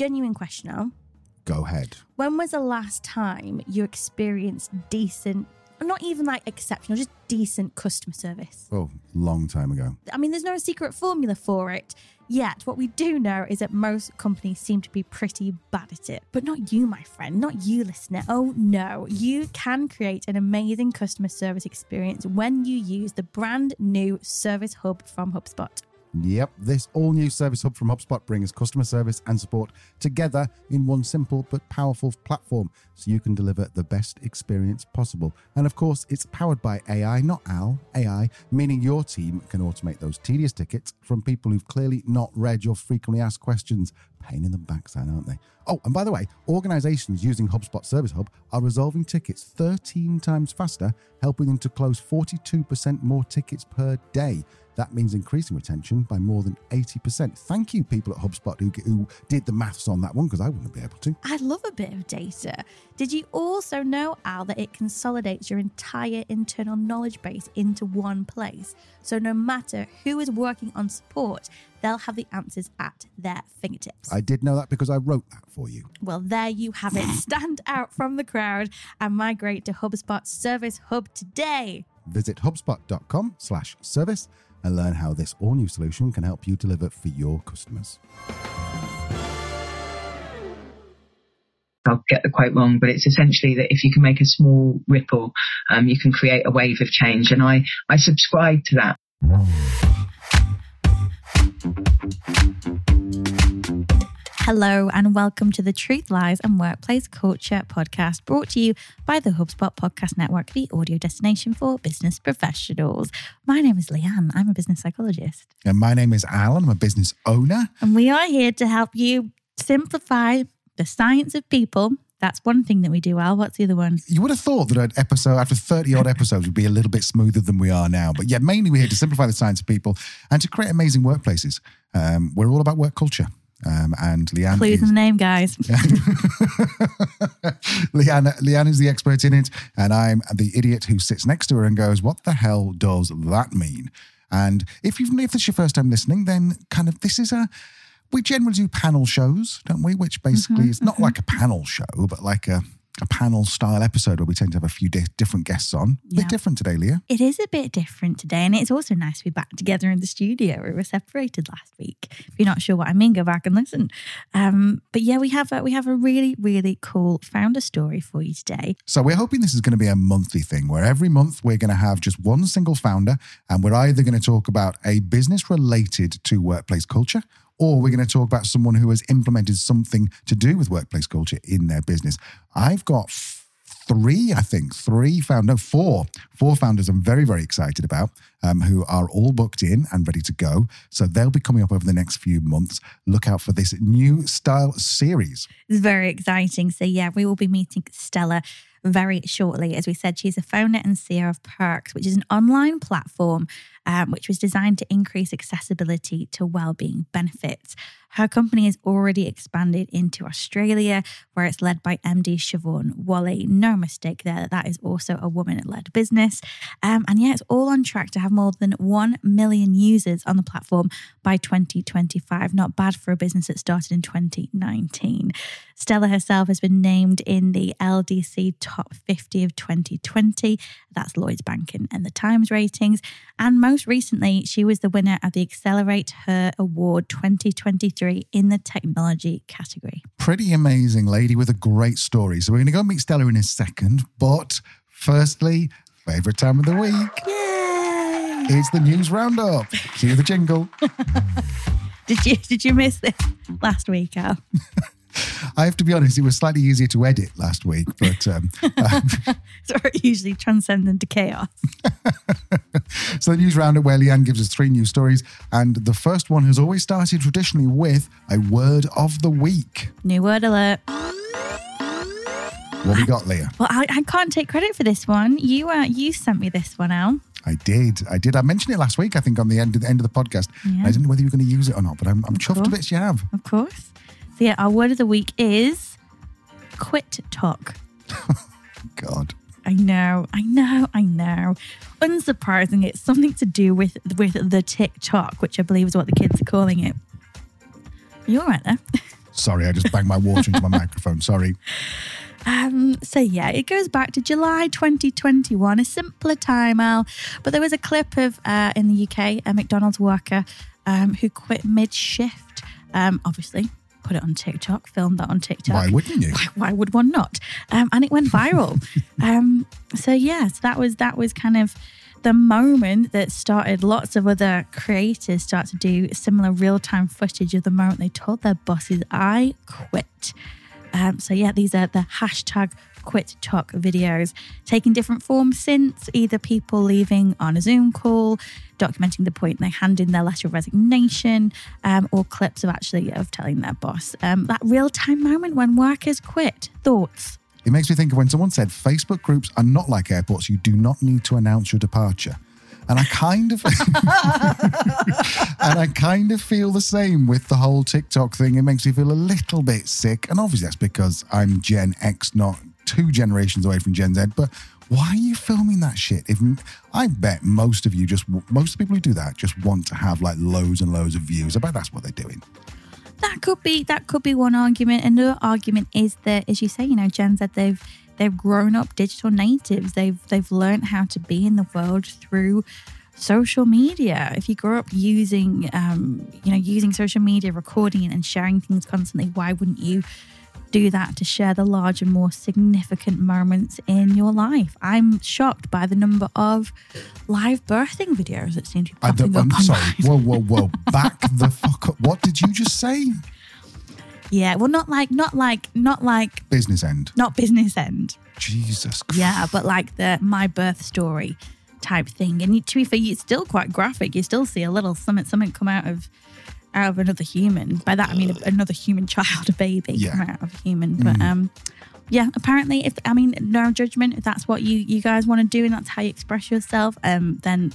genuine question now. Go ahead. When was the last time you experienced decent, not even like exceptional, just decent customer service? Oh, long time ago. I mean, there's no secret formula for it. Yet, what we do know is that most companies seem to be pretty bad at it. But not you, my friend, not you, listener. Oh no, you can create an amazing customer service experience when you use the brand new Service Hub from HubSpot. Yep, this all new Service Hub from HubSpot brings customer service and support together in one simple but powerful platform so you can deliver the best experience possible. And of course, it's powered by AI, not AL, AI, meaning your team can automate those tedious tickets from people who've clearly not read your frequently asked questions. Pain in the backside, aren't they? Oh, and by the way, organizations using HubSpot Service Hub are resolving tickets 13 times faster, helping them to close 42% more tickets per day. That means increasing retention by more than 80%. Thank you, people at HubSpot who, who did the maths on that one, because I wouldn't be able to. I love a bit of data. Did you also know, Al, that it consolidates your entire internal knowledge base into one place? So no matter who is working on support, they'll have the answers at their fingertips. I did know that because I wrote that for you. Well, there you have it. Stand out from the crowd and migrate to HubSpot Service Hub today. Visit hubspot.com slash service and learn how this all new solution can help you deliver for your customers. I'll get the quote wrong, but it's essentially that if you can make a small ripple, um, you can create a wave of change. And I, I subscribe to that. Hello, and welcome to the Truth, Lies, and Workplace Culture podcast brought to you by the HubSpot Podcast Network, the audio destination for business professionals. My name is Leanne. I'm a business psychologist. And my name is Alan. I'm a business owner. And we are here to help you simplify the science of people. That's one thing that we do, Al. What's the other one? You would have thought that an episode, after 30 odd episodes, would be a little bit smoother than we are now. But yeah, mainly we're here to simplify the science of people and to create amazing workplaces. Um, we're all about work culture. Um, and Leanne Clues in the name, guys. Leanne, Leanne is the expert in it, and I'm the idiot who sits next to her and goes, "What the hell does that mean?" And if you've if this is your first time listening, then kind of this is a we generally do panel shows, don't we? Which basically is not like a panel show, but like a a panel style episode where we tend to have a few di- different guests on. A Yeah. bit different today, Leah. It is a bit different today, and it's also nice to be back together in the studio. We were separated last week. If you're not sure what I mean, go back and listen. Um, but yeah, we have a, we have a really really cool founder story for you today. So we're hoping this is going to be a monthly thing where every month we're going to have just one single founder and we're either going to talk about a business related to workplace culture or we're going to talk about someone who has implemented something to do with workplace culture in their business. I've got three, I think, three found, no, four, four founders I'm very, very excited about um, who are all booked in and ready to go. So they'll be coming up over the next few months. Look out for this new style series. It's very exciting. So yeah, we will be meeting Stella very shortly. As we said, she's a founder and CEO of pirkx, which is an online platform um, which was designed to increase accessibility to well-being benefits. Her company has already expanded into Australia, where it's led by MD Siobhan Wally. No mistake there that is also a woman-led business. Um, and yeah, it's all on track to have more than 1 million users on the platform by 2025. Not bad for a business that started in 2019. Stella herself has been named in the LDC Top 50 of 2020. That's Lloyd's Banking and the Times ratings. And most recently, she was the winner of the Accelerate Her Award 2023 in the technology category. pretty amazing lady with a great story. So we're going to go meet Stella in a second. But firstly, favorite time of the week Yay! Is the news roundup. Cue the jingle. Did you did you miss this last week, Al? I have to be honest, it was slightly easier to edit last week, but um, it usually transcends into chaos. so the news roundup where Leanne gives us three news stories, and the first one has always started traditionally with a word of the week. New word alert. What have we got, Leah? Well, I, I can't take credit for this one. You uh, you sent me this one, Al. I did. I did. I mentioned it last week, I think, on the end of the end of the podcast. Yeah. I didn't know whether you were going to use it or not, but I'm, I'm chuffed to bits you have. Of course. So yeah, our word of the week is quit talk. God. I know, I know, I know. Unsurprising, it's something to do with with the TikTok, which I believe is what the kids are calling it. You all right there? Sorry, I just banged my water into my microphone. Sorry. Um, so yeah, it goes back to July 2021, a simpler time, Al. But there was a clip of uh, in the UK a McDonald's worker um, who quit mid shift. Um, obviously, put it on TikTok, filmed that on TikTok. Why wouldn't you? Why, why would one not? Um, and it went viral. um, so yeah, so that was that was kind of the moment that started lots of other creators start to do similar real time footage of the moment they told their bosses, "I quit." Um, so yeah, these are the hashtag quit talk videos taking different forms since either people leaving on a Zoom call, documenting the point they hand in their letter of resignation, um, or clips of actually of telling their boss um, that real time moment when workers quit. Thoughts? It makes me think of when someone said Facebook groups are not like airports. You do not need to announce your departure. And I kind of and I kind of feel the same with the whole TikTok thing. It makes me feel a little bit sick. And obviously that's because I'm Gen X, not two generations away from Gen Z. But why are you filming that shit? If I bet most of you just most people who do that just want to have like loads and loads of views. I bet that's what they're doing. That could be that could be one argument. Another argument is that, as you say, you know, Gen Z they've they've grown up digital natives. They've they've learned how to be in the world through social media. If you grow up using, um, you know, using social media, recording and sharing things constantly, why wouldn't you do that to share the larger, more significant moments in your life? I'm shocked by the number of live birthing videos that seem to be I popping don't, up. I'm sorry. Whoa, whoa, whoa. Back the fuck up. What did you just say? Yeah, well, not like, not like, not like, Business end. not business end. Jesus Christ. Yeah, but like the my birth story type thing. And to be fair, it's still quite graphic. You still see a little something something come out of out of another human. By that I mean another human child, a baby Yeah. come out of a human. But um yeah, apparently if I mean no judgment, if that's what you you guys want to do and that's how you express yourself, um then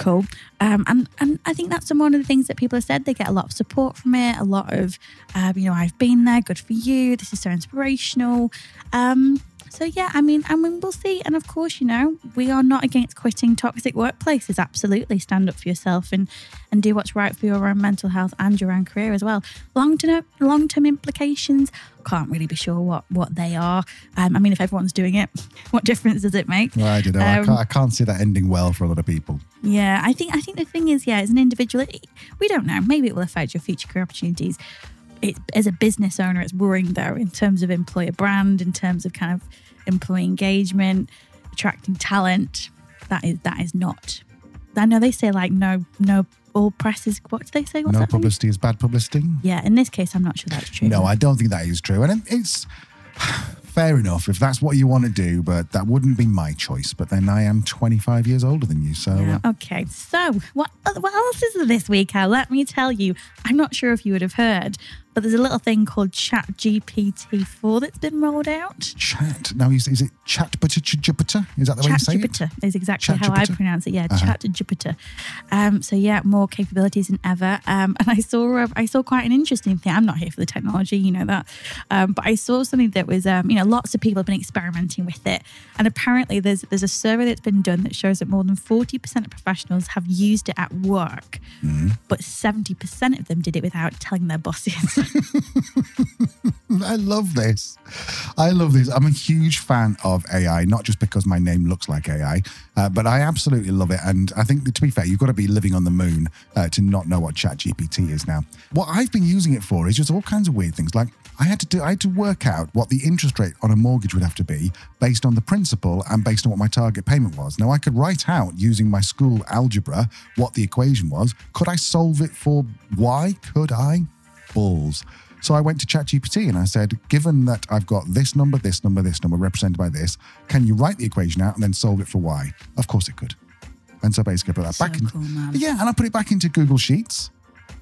cool. Um, and and I think that's one of the things that people have said. They get a lot of support from it. A lot of, um, you know, I've been there. Good for you. This is so inspirational. Um, so yeah, I mean, I mean, we'll see. And of course, you know, we are not against quitting toxic workplaces. Absolutely, stand up for yourself and and do what's right for your own mental health and your own career as well. Long term long term implications. Can't really be sure what what they are. Um, I mean, if everyone's doing it, what difference does it make? Well, I don't know. I, Um, can't, I can't see that ending well for a lot of people. Yeah, I think I think the thing is, yeah, as an individual, it, we don't know. Maybe it will affect your future career opportunities. It, as a business owner, it's worrying though in terms of employer brand, in terms of kind of employee engagement, attracting talent. That is that is not. I know they say like no no all press is what do they say? What's no that mean? publicity is bad publicity. Yeah, in this case, I'm not sure that's true. No, I don't think that is true. And it's fair enough if that's what you want to do, but that wouldn't be my choice. But then I am 25 years older than you. So Yeah. uh, Okay, so what what else is this week, Al? Let me tell you. I'm not sure if you would have heard, but there's a little thing called Chat GPT-4 that's been rolled out. chat. Now, is, is it chat Jupiter? Is that the way you say it? Chat Jupiter is exactly how I pronounce it. Yeah, Uh-huh. Chat Jupiter. Um, so yeah, more capabilities than ever. Um, and I saw uh, I saw quite an interesting thing. I'm not here for the technology, you know that, um, but I saw something that was um, you know lots of people have been experimenting with it, and apparently there's there's a survey that's been done that shows that more than 40% of professionals have used it at work, Mm-hmm. but 70% of them did it without telling their bosses. I love this. I love this. I'm a huge fan of AI, not just because my name looks like AI, uh, but I absolutely love it. And I think, to be fair, you've got to be living on the moon uh, to not know what ChatGPT is now. What I've been using it for is just all kinds of weird things. Like I had to do, I had to work out what the interest rate on a mortgage would have to be based on the principal and based on what my target payment was. Now I could write out using my school algebra what the equation was. Could I solve it for Y? Could I? Balls. So I went to ChatGPT and I said, given that I've got this number, this number, this number represented by this, can you write the equation out and then solve it for Y? Of course it could. And so basically I put that So back in. cool. Yeah, and I put it back into Google Sheets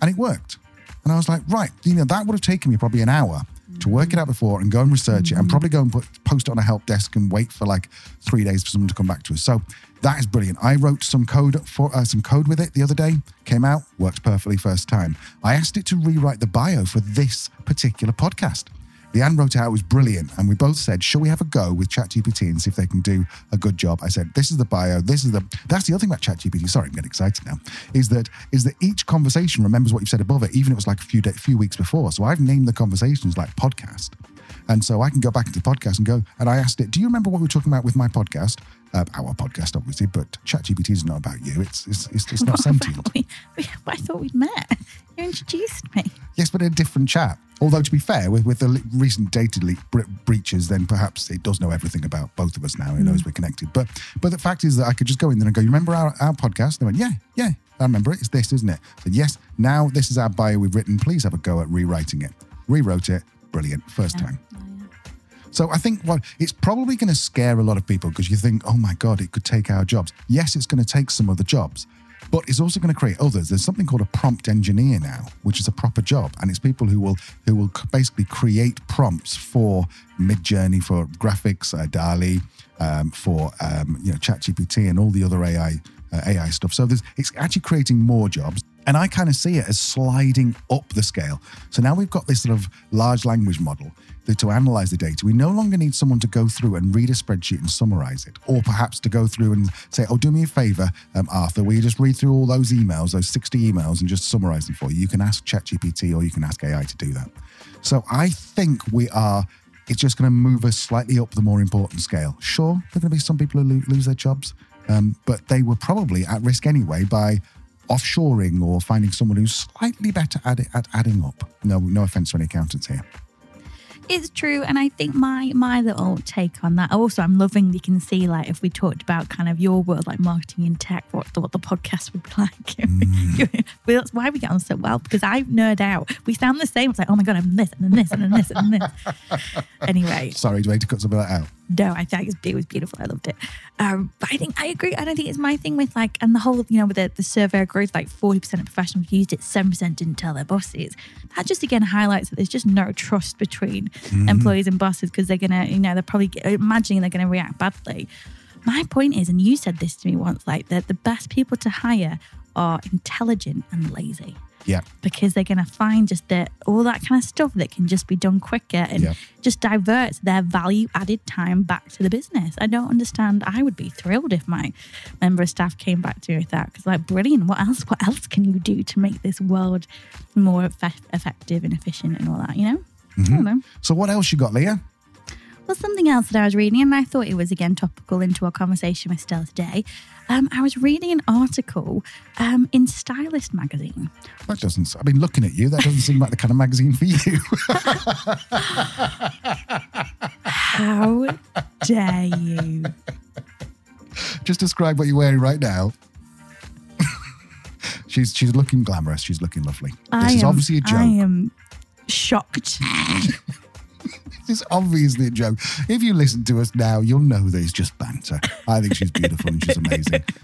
and it worked. And I was like, right, you know, that would have taken me probably an hour to work it out before and go and research it and probably go and put, post it on a help desk and wait for like three days for someone to come back to us. So that is brilliant. I wrote some code for uh, some code with it the other day. Came out, worked perfectly first time. I asked it to rewrite the bio for this particular podcast. Leanne wrote out, it was brilliant. And we both said, shall we have a go with ChatGPT and see if they can do a good job? I said, this is the bio, this is the, that's the other thing about ChatGPT. Sorry, I'm getting excited now. Is that, is that each conversation remembers what you've said above it, even if it was like a few, day, few weeks before. So I've named the conversations like podcast. And so I can go back into the podcast and go, and I asked it, do you remember what we were talking about with my podcast? Uh, our podcast, obviously, but ChatGPT is not about you. It's it's, it's, it's not sentient. we, we, I thought we'd met. You introduced me. Yes, but in a different chat. Although, to be fair, with, with the recent data leak bre- breaches, then perhaps it does know everything about both of us now. It knows we're connected. But but the fact is that I could just go in there and go, you remember our, our podcast? They went, yeah, yeah, I remember it. It's this, isn't it? I said, yes, now this is our bio we've written. Please have a go at rewriting it. Rewrote it. Brilliant. First time. So I think what it's probably going to scare a lot of people because you think, oh my God, it could take our jobs. Yes, it's going to take some of the jobs, but it's also going to create others. There's something called a prompt engineer now, which is a proper job, and it's people who will who will basically create prompts for Midjourney, for graphics, uh, DALL-E, um, for um, you know ChatGPT, and all the other AI uh, AI stuff. So it's actually creating more jobs. And I kind of see it as sliding up the scale. So now we've got this sort of large language model that to analyze the data. We no longer need someone to go through and read a spreadsheet and summarize it, or perhaps to go through and say, "Oh, do me a favor, um, Arthur, will you just read through all those emails, those 60 emails, and just summarize them for you?" You can ask ChatGPT or you can ask AI to do that. So I think we are. It's just going to move us slightly up the more important scale. Sure, there are going to be some people who lose their jobs, um, but they were probably at risk anyway by offshoring or finding someone who's slightly better at it at adding up. No, no offense to any accountants here. It's true, and I think my my little take on that. Also, I'm loving you can see like if we talked about kind of your world, like marketing and tech, what the, what the podcast would be like. Mm. But That's why we get on so well because I nerd out. We sound the same. It's like, oh my god, I'm this and then this and then this and then this. anyway, Sorry, do I need to cut some of that out? No, I think it was, beautiful. I loved it. Um, but I think I agree. I don't think it's my thing with like, and the whole, you know, with the, the survey growth, like 40% of professionals used it, 7% didn't tell their bosses. That just again highlights that there's just no trust between employees and bosses because they're going to, you know, they're probably imagining they're going to react badly. My point is, and you said this to me once, like that the best people to hire are intelligent and lazy Yeah. because they're going to find just that all that kind of stuff that can just be done quicker and Yeah. just diverts their value added time back to the business. I don't understand. I would be thrilled if my member of staff came back to me with that because, like, brilliant. What else? What else can you do to make this world more effe- effective and efficient and all that? You know. Mm-hmm. I don't know. So what else you got, Leah? Well, something else that I was reading, and I thought it was again topical into our conversation with Stella today. Um, I was reading an article um, in Stylist magazine. That doesn't. I mean, looking at you, that doesn't seem like the kind of magazine for you. How dare you? Just describe what you're wearing right now. she's she's looking glamorous. She's looking lovely. I This is obviously a joke. I am shocked. It's obviously a joke. If you listen to us now, you'll know that it's just banter. I think she's beautiful and she's amazing.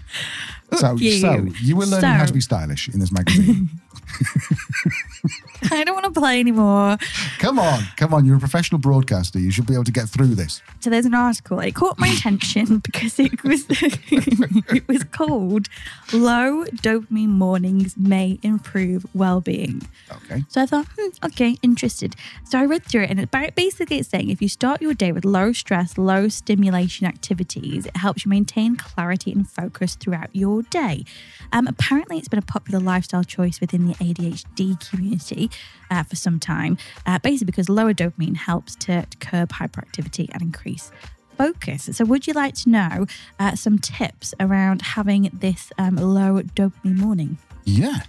So, you. so you were learning how to be stylish in this magazine. I don't want to play anymore. come on, come on. You're a professional broadcaster. You should be able to get through this. So there's an article. It caught my attention because it was it was called "Low Dopamine Mornings May Improve Well-Being." Okay. So I thought, hmm, okay, interested. So I read through it, and it ba- basically it's saying if you start your day with low stress, low stimulation activities, it helps you maintain clarity and focus throughout your day. Um, apparently, it's been a popular lifestyle choice within the ADHD community uh, for some time, uh, basically because lower dopamine helps to curb hyperactivity and increase focus. So, would you like to know uh, some tips around having this um, low dopamine morning? Yeah.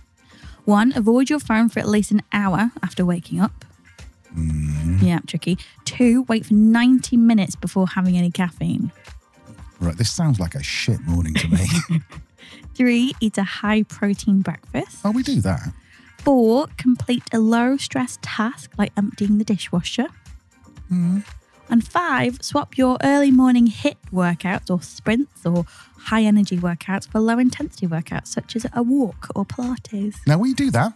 One, avoid your phone for at least an hour after waking up. Yeah, tricky. Two, wait for 90 minutes before having any caffeine. Right. This sounds like a shit morning to me. Three, eat a high protein breakfast. oh, we do that. Four, complete a low stress task like emptying the dishwasher. Hmm. And five, swap your early morning HIIT workouts or sprints or high energy workouts for low intensity workouts such as a walk or Pilates. Now we do that.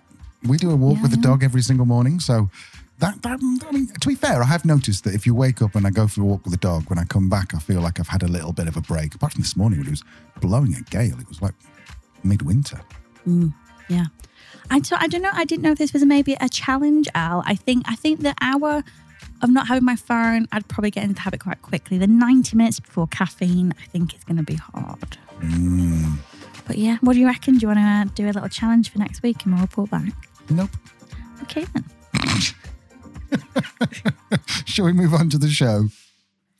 We do a walk with the dog every single morning. So that, that I mean, to be fair, I have noticed that if you wake up and I go for a walk with the dog, when I come back, I feel like I've had a little bit of a break. Apart from this morning when it was blowing a gale, it was like midwinter. Yeah. I, so I don't know. I didn't know if this was maybe a challenge, Al. I think I think that our of not having my phone, I'd probably get into the habit quite quickly. The 90 minutes before caffeine, I think is going to be hard. Mm. But yeah, what do you reckon? Do you want to uh, do a little challenge for next week and we'll report back? Nope. Okay then. Shall we move on to the show?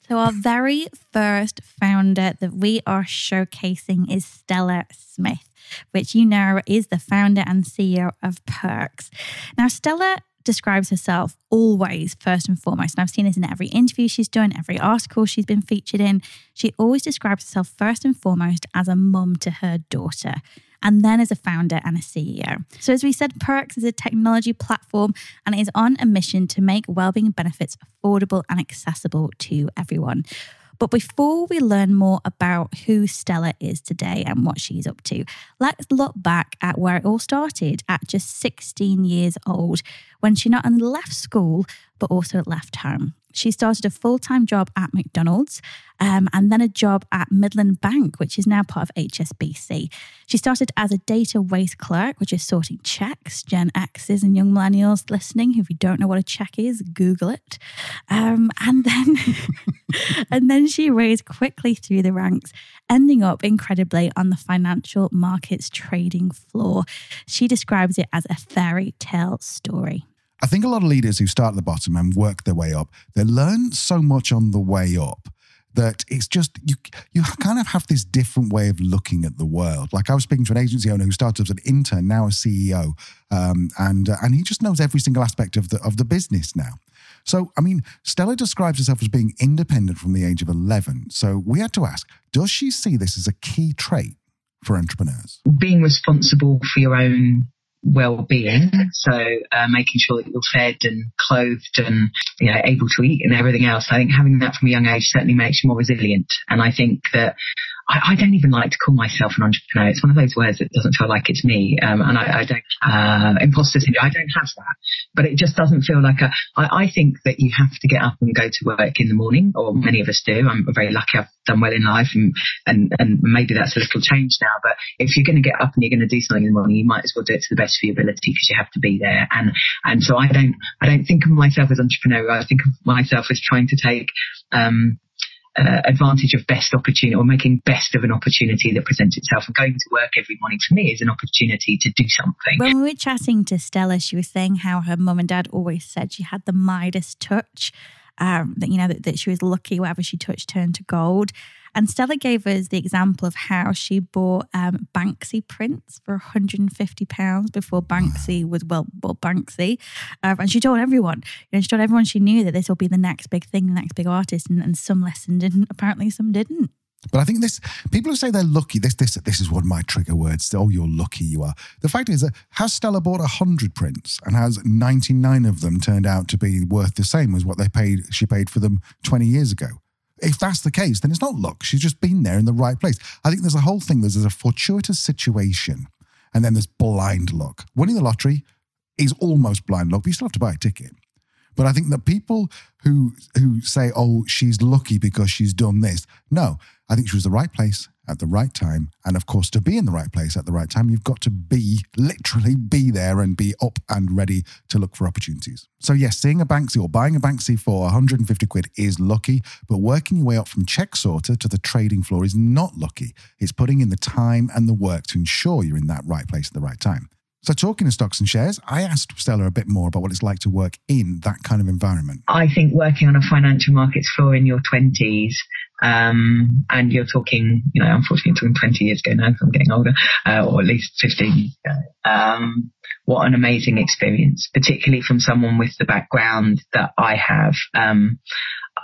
So, our very first founder that we are showcasing is Stella Smith, which you know is the founder and CEO of pirkx. Now, Stella describes herself always first and foremost. And I've seen this in every interview she's done, every article she's been featured in. She always describes herself first and foremost as a mum to her daughter and then as a founder and a CEO. So, as we said, pirkx is a technology platform and it is on a mission to make wellbeing benefits affordable and accessible to everyone. But before we learn more about who Stella is today and what she's up to, let's look back at where it all started at just 16 years old when she not only left school, but also left home. She started a full time job at McDonald's um, and then a job at Midland Bank, which is now part of HSBC. She started as a data waste clerk, which is sorting checks. Gen X's and young millennials listening, if you don't know what a check is, Google it. Um, and then, and then she rose quickly through the ranks, ending up incredibly on the financial markets trading floor. She describes it as a fairy tale story. I think a lot of leaders who start at the bottom and work their way up, they learn so much on the way up that it's just you you kind of have this different way of looking at the world. Like I was speaking to an agency owner who started as an intern, now a CEO, um, and uh, and he just knows every single aspect of the of the business now. So I mean, Stella describes herself as being independent from the age of eleven. So we had to ask, does she see this as a key trait for entrepreneurs? Being responsible for your own well-being. So uh, making sure that you're fed and clothed and you know able to eat and everything else. I think having that from a young age certainly makes you more resilient. And I think that I, I, don't even like to call myself an entrepreneur. It's one of those words that doesn't feel like it's me. Um, and I, I don't, uh, imposter syndrome, I don't have that. But it just doesn't feel like a, I, I think that you have to get up and go to work in the morning, or many of us do. I'm very lucky I've done well in life and, and, and maybe that's a little change now. But if you're going to get up and you're going to do something in the morning, you might as well do it to the best of your ability because you have to be there. And, and so I don't, I don't think of myself as entrepreneur. I think of myself as trying to take, um, uh, advantage of best opportunity or making best of an opportunity that presents itself. And going to work every morning for me is an opportunity to do something. When we were chatting to Stella, she was saying how her mum and dad always said she had the Midas touch. Um, that you know that, that she was lucky whatever she touched turned to gold and Stella gave us the example of how she bought um, Banksy prints for 150 pounds before Banksy was well, well Banksy, uh, and she told everyone, you know, she told everyone she knew that this will be the next big thing, the next big artist, and, and some listened, and apparently some didn't. But I think this people who say they're lucky, this this this is one of my trigger words. Oh, you're lucky you are. The fact is that has Stella bought hundred prints and has ninety nine of them turned out to be worth the same as what they paid she paid for them twenty years ago? If that's the case, then it's not luck. She's just been there in the right place. I think there's a whole thing. There's, there's a fortuitous situation, and then there's blind luck. Winning the lottery is almost blind luck, but you still have to buy a ticket. But I think that people who who say, "Oh, she's lucky because she's done this," no, I think she was the right place at the right time. And of course, to be in the right place at the right time, you've got to be literally be there and be up and ready to look for opportunities. So, yes, seeing a Banksy or buying a Banksy for 150 quid is lucky, but working your way up from check sorter to the trading floor is not lucky. It's putting in the time and the work to ensure you're in that right place at the right time. So, talking to stocks and shares, I asked Stella a bit more about what it's like to work in that kind of environment. I think working on a financial markets floor in your 20s, um, and you're talking, you know, unfortunately, talking 20 years ago now, because I'm getting older, uh, or at least 15 years ago. Um, what an amazing experience, particularly from someone with the background that I have. Um,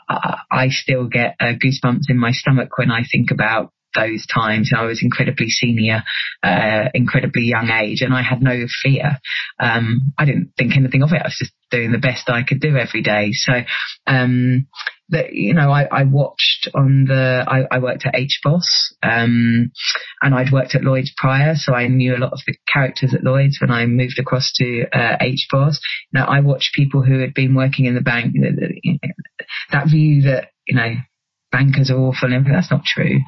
I still get uh, goosebumps in my stomach when I think about those times. I was incredibly senior, uh, incredibly young age, and I had no fear. Um, I didn't think anything of it. I was just doing the best I could do every day. So, um, that you know, I, I, watched on the. I, I worked at HBOS, um, and I'd worked at Lloyd's prior, so I knew a lot of the characters at Lloyd's when I moved across to uh, HBOS. Now I watched people who had been working in the bank. That view that you know bankers are awful and. That's not true.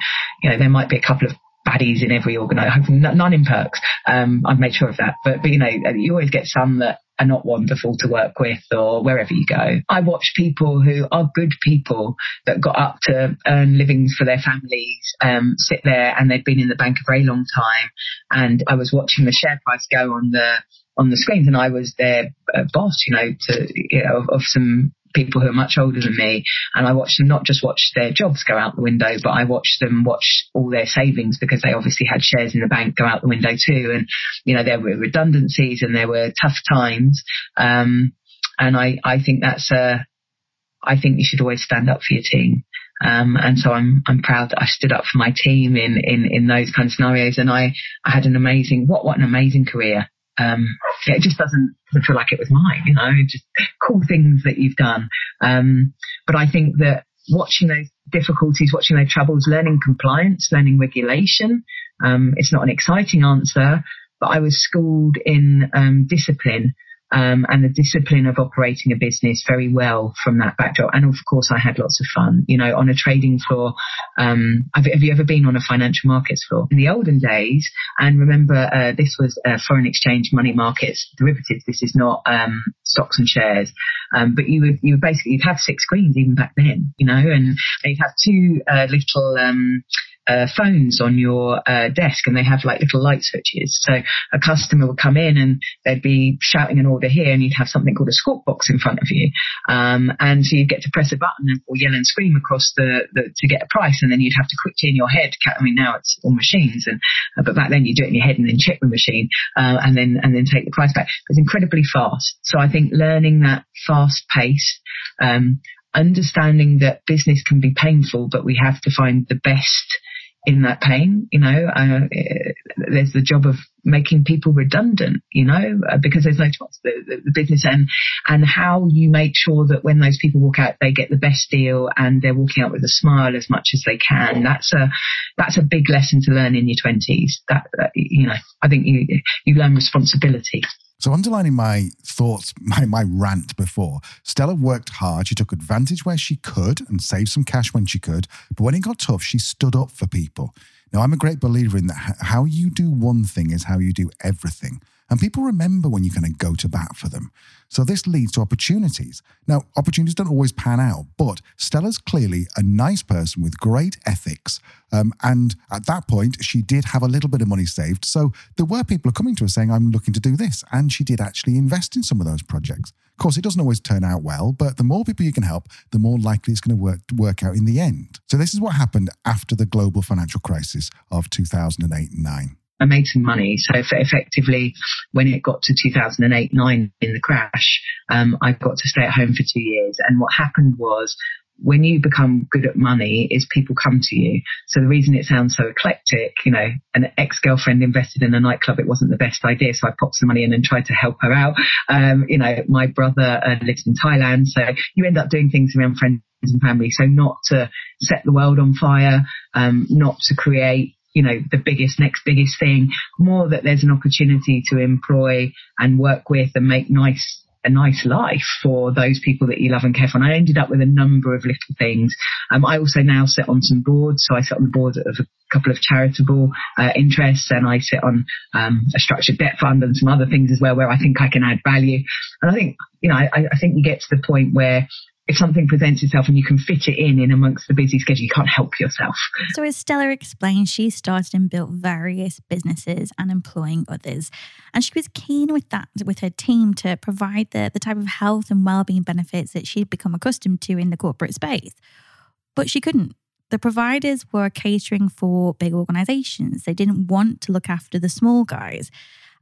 You know, there might be a couple of baddies in every organisation, none in pirkx. Um, I've made sure of that. But, but, you know, you always get some that are not wonderful to work with or wherever you go. I watch people who are good people that got up to earn livings for their families, um, sit there and they've been in the bank a very long time. And I was watching the share price go on the on the screens, and I was their uh, boss, you know, to you know of, of some people who are much older than me, and I watched them not just watch their jobs go out the window, but I watched them watch all their savings because they obviously had shares in the bank go out the window too. And you know there were redundancies and there were tough times. Um, and I I think that's a I think you should always stand up for your team. Um, and so I'm I'm proud that I stood up for my team in in in those kind of scenarios. And I I had an amazing what what an amazing career. Um, it just doesn't feel like it was mine, you know, just cool things that you've done. Um, but I think that watching those difficulties, watching those troubles, learning compliance, learning regulation, um, it's not an exciting answer, but I was schooled in um, discipline um, and the discipline of operating a business very well from that backdrop. And of course, I had lots of fun. You know, on a trading floor, um, have, have, you ever been on a financial markets floor? In the olden days, and remember, uh, this was uh, foreign exchange, money markets, derivatives. This is not um, stocks and shares. Um, but you would you would basically you'd have six screens even back then, you know, and, and you'd have two uh, little um, uh, phones on your uh, desk and they have like little light switches. So a customer would come in and they'd be shouting an order here and you'd have something called a squawk box in front of you. Um, and so you'd get to press a button or yell and scream across the, the, to get a price and then you'd have to quickly in your head, I mean now it's all machines and, uh, but back then you do it in your head and then check the machine, uh, and then, and then take the price back. It's incredibly fast. So I think learning that fast pace, um, understanding that business can be painful, but we have to find the best in that pain. You know, uh, there's the job of making people redundant. You know, uh, because there's no choice. The, the, the, business and and how you make sure that when those people walk out, they get the best deal and they're walking out with a smile as much as they can. That's a that's a big lesson to learn in your twenties. That uh, you know, I think you you learn responsibility. So, underlining my thoughts, my, my rant before, Stella worked hard. She took advantage where she could and saved some cash when she could. But when it got tough, she stood up for people. Now, I'm a great believer in that how you do one thing is how you do everything. And people remember when you kind of go to bat for them. So this leads to opportunities. Now, opportunities don't always pan out, but Stella's clearly a nice person with great ethics. Um, and at that point, she did have a little bit of money saved. So there were people coming to her saying, I'm looking to do this. And she did actually invest in some of those projects. Of course, it doesn't always turn out well, but the more people you can help, the more likely it's going to work, work out in the end. So this is what happened after the global financial crisis of 2008 and 9. I made some money. So effectively, when it got to 2008 9 in the crash, um, I got to stay at home for two years. And what happened was when you become good at money is people come to you. So the reason it sounds so eclectic, you know, an ex-girlfriend invested in a nightclub. It wasn't the best idea. So I popped some money in and tried to help her out. Um, you know, my brother uh, lives in Thailand. So you end up doing things around friends and family. So not to set the world on fire, um, not to create you know, the biggest, next biggest thing, more that there's an opportunity to employ and work with and make nice a nice life for those people that you love and care for. And I ended up with a number of little things. Um, I also now sit on some boards. So I sit on the board of a couple of charitable uh, interests and I sit on um, a structured debt fund and some other things as well where I think I can add value. And I think, you know, I, I think you get to the point where if something presents itself and you can fit it in in amongst the busy schedule, you can't help yourself. So, as Stella explained, she started and built various businesses and employing others. And she was keen with that, with her team, to provide the, the type of health and well-being benefits that she'd become accustomed to in the corporate space. But she couldn't. The providers were catering for big organizations. They didn't want to look after the small guys.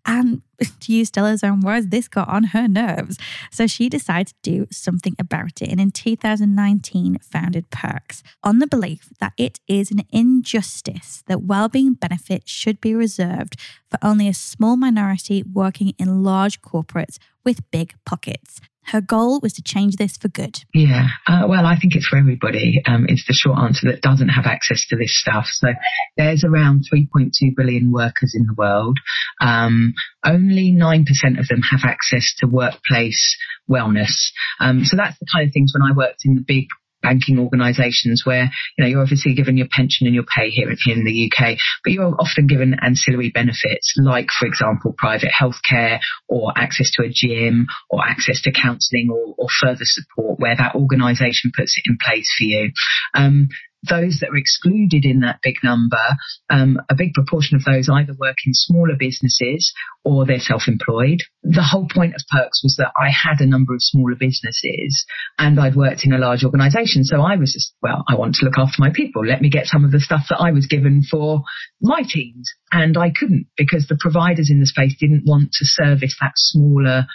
And to use Stella's own words, this got on her nerves. So she decided to do something about it. And in 2019, founded pirkx on the belief that it is an injustice that well-being benefits should be reserved for only a small minority working in large corporates with big pockets. Her goal was to change this for good. Yeah, uh, well, I think it's for everybody. Um, it's the short answer that doesn't have access to this stuff. So there's around 3.2 billion workers in the world. Um, only 9% of them have access to workplace wellness. Um, so that's the kind of things when I worked in the big banking organisations where you know you're obviously given your pension and your pay here, in the UK, but you're often given ancillary benefits like, for example, private healthcare or access to a gym or access to counselling or, or, further support where that organisation puts it in place for you. Um, those that are excluded in that big number, um, a big proportion of those either work in smaller businesses or they're self-employed. The whole point of pirkx was that I had a number of smaller businesses and I'd worked in a large organization. So I was just, well, I want to look after my people. Let me get some of the stuff that I was given for my teams. And I couldn't because the providers in the space didn't want to service that smaller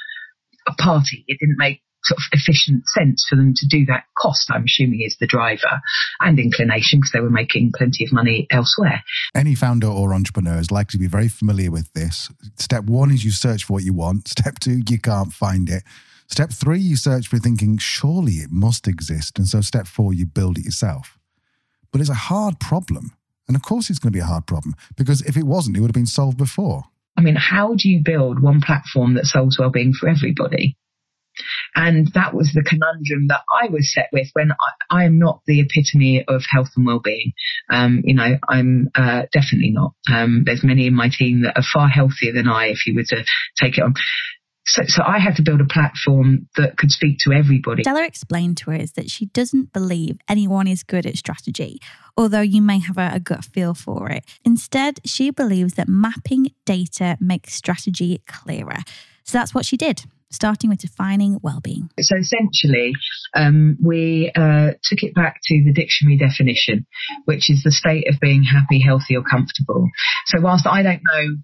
party. It didn't make sort of efficient sense for them to do that cost, I'm assuming is the driver and inclination because they were making plenty of money elsewhere. Any founder or entrepreneur is likely to be very familiar with this. Step one is you search for what you want. Step two, you can't find it. Step three, you search for thinking, surely it must exist. And so step four, you build it yourself. But it's a hard problem. And of course, it's going to be a hard problem because if it wasn't, it would have been solved before. I mean, how do you build one platform that solves well-being for everybody? And that was the conundrum that I was set with when I, I am not the epitome of health and well-being. Um, you know, I'm uh, definitely not. Um, there's many in my team that are far healthier than I if you were to take it on. So, so I had to build a platform that could speak to everybody. Stella explained to us that she doesn't believe anyone is good at strategy, although you may have a, a gut feel for it. Instead, she believes that mapping data makes strategy clearer. So that's what she did starting with defining well-being. So essentially, um, we uh, took it back to the dictionary definition, which is the state of being happy, healthy, or comfortable. So whilst I don't know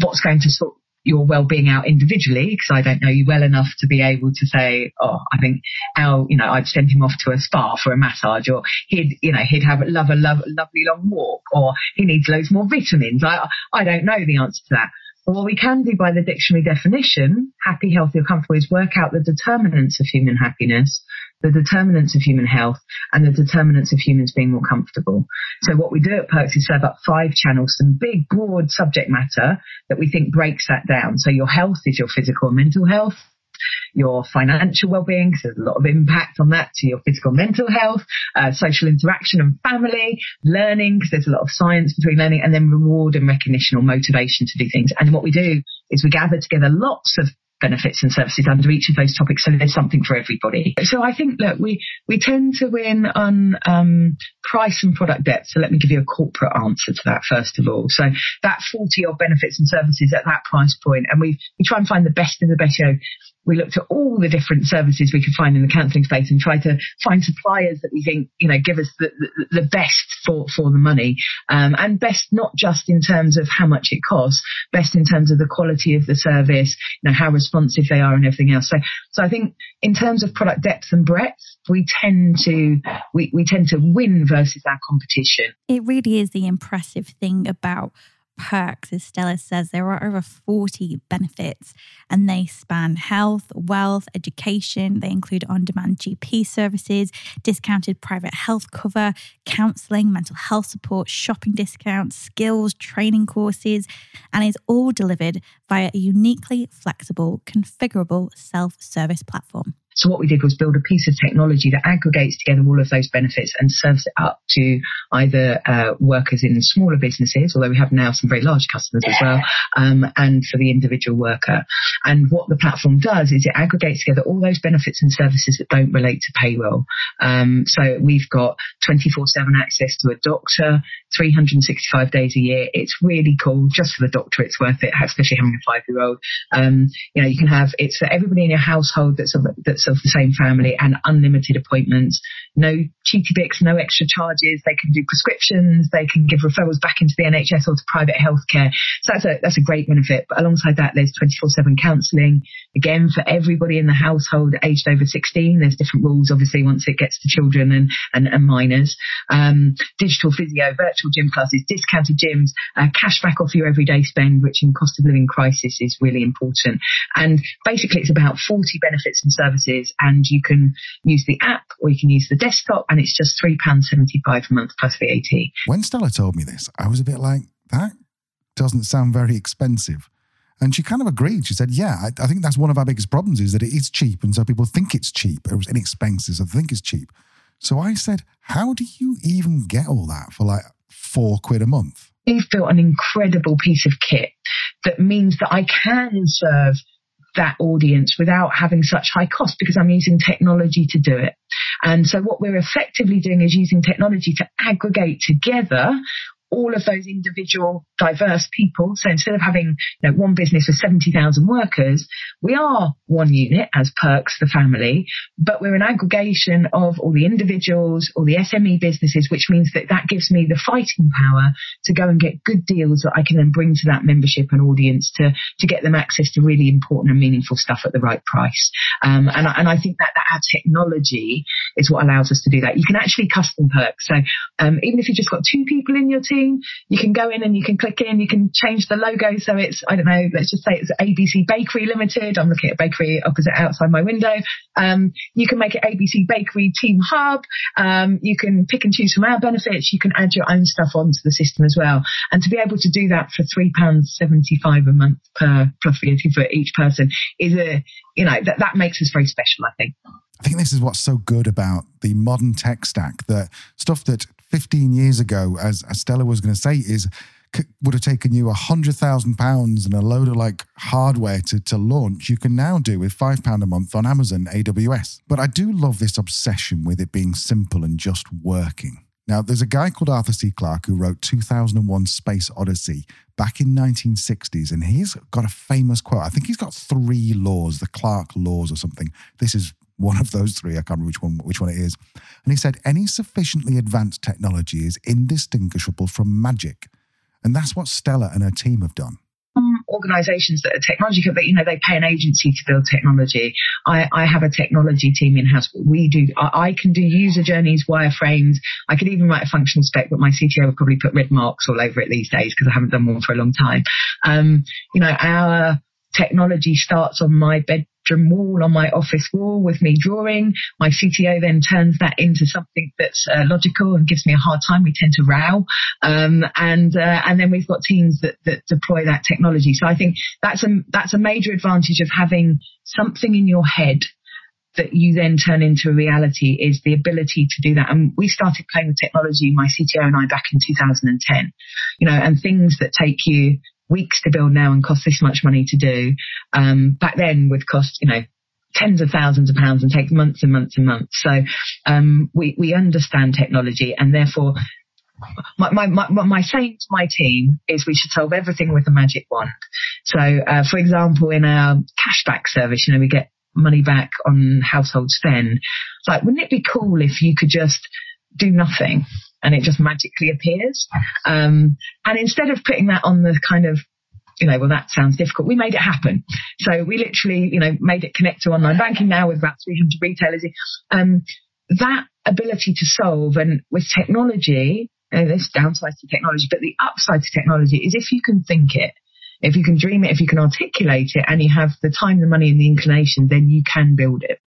what's going to sort your well-being out individually because I don't know you well enough to be able to say, oh, I think Al, you know, I'd send him off to a spa for a massage, or he'd, you know, he'd have a love a love, lovely long walk, or he needs loads more vitamins. I I don't know the answer to that. What we can do by the dictionary definition, happy, healthy, or comfortable, is work out the determinants of human happiness, the determinants of human health, and the determinants of humans being more comfortable. So what we do at pirkx is serve up five channels, some big, broad subject matter that we think breaks that down. So your health is your physical and mental health your financial well-being, because there's a lot of impact on that to your physical and mental health, uh, social interaction and family, learning, because there's a lot of science between learning, and then reward and recognition or motivation to do things. And what we do is we gather together lots of benefits and services under each of those topics so there's something for everybody. So I think look we we tend to win on um, price and product depth. So let me give you a corporate answer to that first of all. So that 40 odd benefits and services at that price point and we we try and find the best in the best. You know, we looked at all the different services we could find in the counselling space and tried to find suppliers that we think you know give us the, the, the best for for the money um, and best not just in terms of how much it costs, best in terms of the quality of the service, you know how responsive they are and everything else. So so I think in terms of product depth and breadth, we tend to we, we tend to win versus our competition. It really is the impressive thing about pirkx, as Stella says, there are over 40 benefits and they span health, wealth, education. They include on demand GP services, discounted private health cover, counseling, mental health support, shopping discounts, skills, training courses, and is all delivered via a uniquely flexible, configurable self service platform. So what we did was build a piece of technology that aggregates together all of those benefits and serves it up to either uh, workers in smaller businesses, although we have now some very large customers as well, um, and for the individual worker. And what the platform does is it aggregates together all those benefits and services that don't relate to payroll. Um, so we've got 24/7 access to a doctor, 365 days a year. It's really cool. Just for the doctor, it's worth it, especially having a five-year-old. Um, you know, you can have it's for everybody in your household that's of, that's of the same family and unlimited appointments. No cheeky bits, no extra charges. They can do prescriptions. They can give referrals back into the NHS or to private healthcare. So that's a that's a great benefit. But alongside that, there's 24/7 counselling. Again, for everybody in the household aged over 16. There's different rules, obviously, once it gets to children and and, and minors. Um, digital physio, virtual gym classes, discounted gyms, uh, cash back off your everyday spend, which in cost of living crisis is really important. And basically, it's about 40 benefits and services, and you can use the app or you can use the desktop, and it's just £3.75 a month plus VAT. When Stella told me this, I was a bit like, that doesn't sound very expensive. And she kind of agreed. She said, "Yeah, I, I, think that's one of our biggest problems is that it is cheap, and so people think it's cheap. It was inexpensive, so they think it's cheap. So I said, How do you even get all that for like four quid a month? We've built an incredible piece of kit that means that I can serve that audience without having such high cost because I'm using technology to do it. And so what we're effectively doing is using technology to aggregate together all of those individual diverse people. So instead of having you know, one business with 70,000 workers, we are one unit as pirkx, the family, but we're an aggregation of all the individuals, all the SME businesses, which means that that gives me the fighting power to go and get good deals that I can then bring to that membership and audience to, to get them access to really important and meaningful stuff at the right price. Um, and, and I think that, that our technology is what allows us to do that. You can actually custom perks. So um, even if you've just got two people in your team, you can go in and you can click in, you can change the logo. So it's, I don't know, let's just say it's ABC Bakery Limited. I'm looking at bakery opposite outside my window. Um, you can make it ABC Bakery Team Hub. Um, you can pick and choose from our benefits. You can add your own stuff onto the system as well. And to be able to do that for £3.75 a month per plus for each person is a, you know, that, that makes us very special, I think. I think this is what's so good about the modern tech stack that stuff that 15 years ago, as, Stella was going to say, is would have taken you a hundred thousand pounds and a load of like hardware to, to launch, you can now do with five pound a month on Amazon AWS. But I do love this obsession with it being simple and just working. Now, there's a guy called Arthur C. Clarke who wrote 2001 Space Odyssey back in 1960s, and he's got a famous quote. I think he's got three laws, the Clarke laws or something. This is one of those three. I can't remember which one which one it is. And he said any sufficiently advanced technology is indistinguishable from magic, and that's what Stella and her team have done. Some organisations that are technology, but you know they pay an agency to build technology. I, I have a technology team in house. We do. I, I, can do user journeys, wireframes. I could even write a functional spec, but my CTO would probably put red marks all over it these days because I haven't done one for a long time. Um, you know our technology starts on my bed wall on my office wall with me drawing. My CTO then turns that into something that's uh, logical and gives me a hard time. We tend to row, um, and uh, and then we've got teams that that deploy that technology. So I think that's a that's a major advantage of having something in your head that you then turn into reality is the ability to do that. And we started playing with technology, my CTO and I, back in 2010. You know, and things that take you weeks to build now and cost this much money to do. Um, back then would cost, you know, tens of thousands of pounds and take months and months and months. So, um, we, we understand technology and therefore my, my, my, my saying to my team is we should solve everything with a magic wand. So, uh, for example, in our cashback service, you know, we get money back on household spend. It's like, wouldn't it be cool if you could just do nothing and it just magically appears. Um, and instead of putting that on the kind of you know, well, that sounds difficult. We made it happen. So we literally, you know, made it connect to online banking now with about 300 retailers. Um, that ability to solve and with technology, and there's downsides to technology, but the upside to technology is if you can think it, if you can dream it, if you can articulate it, and you have the time, the money, and the inclination, then you can build it.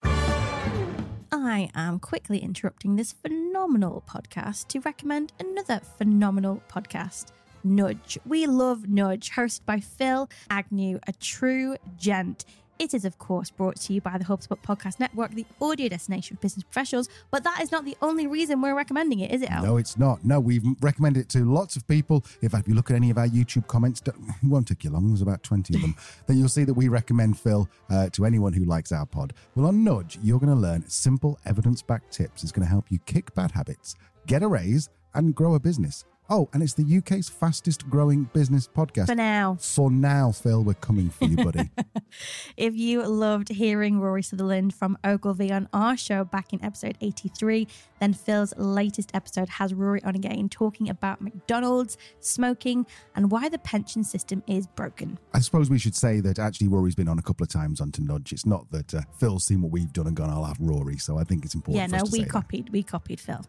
I am quickly interrupting this phenomenal podcast to recommend another phenomenal podcast. Nudge. We love Nudge, hosted by Phil Agnew, a true gent. It is, of course, brought to you by the HubSpot Podcast Network, the audio destination for business professionals. But that is not the only reason we're recommending it, is it, Al? No, it's not. No, we've recommended it to lots of people. In fact, if you look at any of our YouTube comments, it won't take you long, there's about 20 of them, then you'll see that we recommend Phil uh, to anyone who likes our pod. Well, on Nudge, you're going to learn simple evidence backed tips. It's going to help you kick bad habits, get a raise, and grow a business. Oh, and it's the UK's fastest growing business podcast. For now. For now, Phil, we're coming for you, buddy. if you loved hearing Rory Sutherland from Ogilvy on our show back in episode 83, then Phil's latest episode has Rory on again talking about McDonald's, smoking, and why the pension system is broken. I suppose we should say that actually Rory's been on a couple of times on to Nudge. It's not that uh, Phil's seen what we've done and gone, I'll have Rory. So I think it's important. Yeah, no, we copied. That. We copied Phil.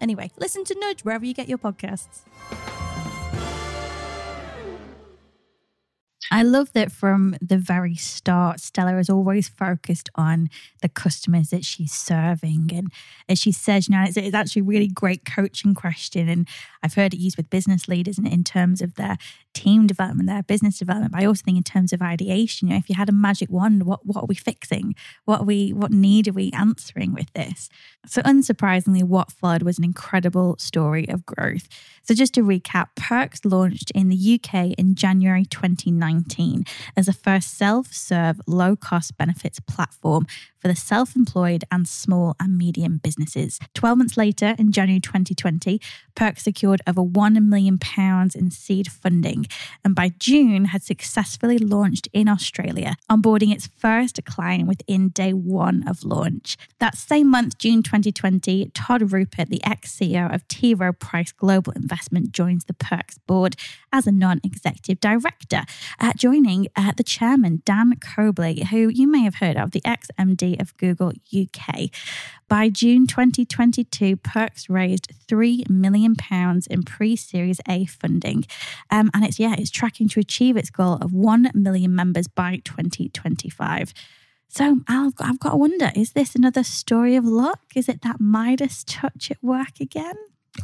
Anyway, listen to Nudge wherever you get your podcasts. I love that from the very start, Stella is always focused on the customers that she's serving. And as she says, you know, it's, it's actually a really great coaching question. And I've heard it used with business leaders in, in terms of their team development, their business development. But I also think in terms of ideation, you know, if you had a magic wand, what, what are we fixing? What are we, what need are we answering with this? So unsurprisingly, what followed was an incredible story of growth. So just to recap, pirkx launched in the UK in January 2019 as a first self-serve low-cost benefits platform for the self-employed and small and medium businesses. 12 months later, in January 2020, pirkx secured over 1 million pounds in seed funding and by June had successfully launched in Australia, onboarding its first client within day 1 of launch. That same month, June 2020, Todd Ruppert, the ex-CEO of T. Rowe Price Global Investment Investment joins the pirkx board as a non executive director, uh, joining uh, the chairman, Dan Cobley, who you may have heard of, the ex MD of Google UK. By June 2022, pirkx raised £3 million in pre Series A funding. Um, and it's, yeah, it's tracking to achieve its goal of 1 million members by 2025. So I've, I've got to wonder is this another story of luck? Is it that Midas touch at work again?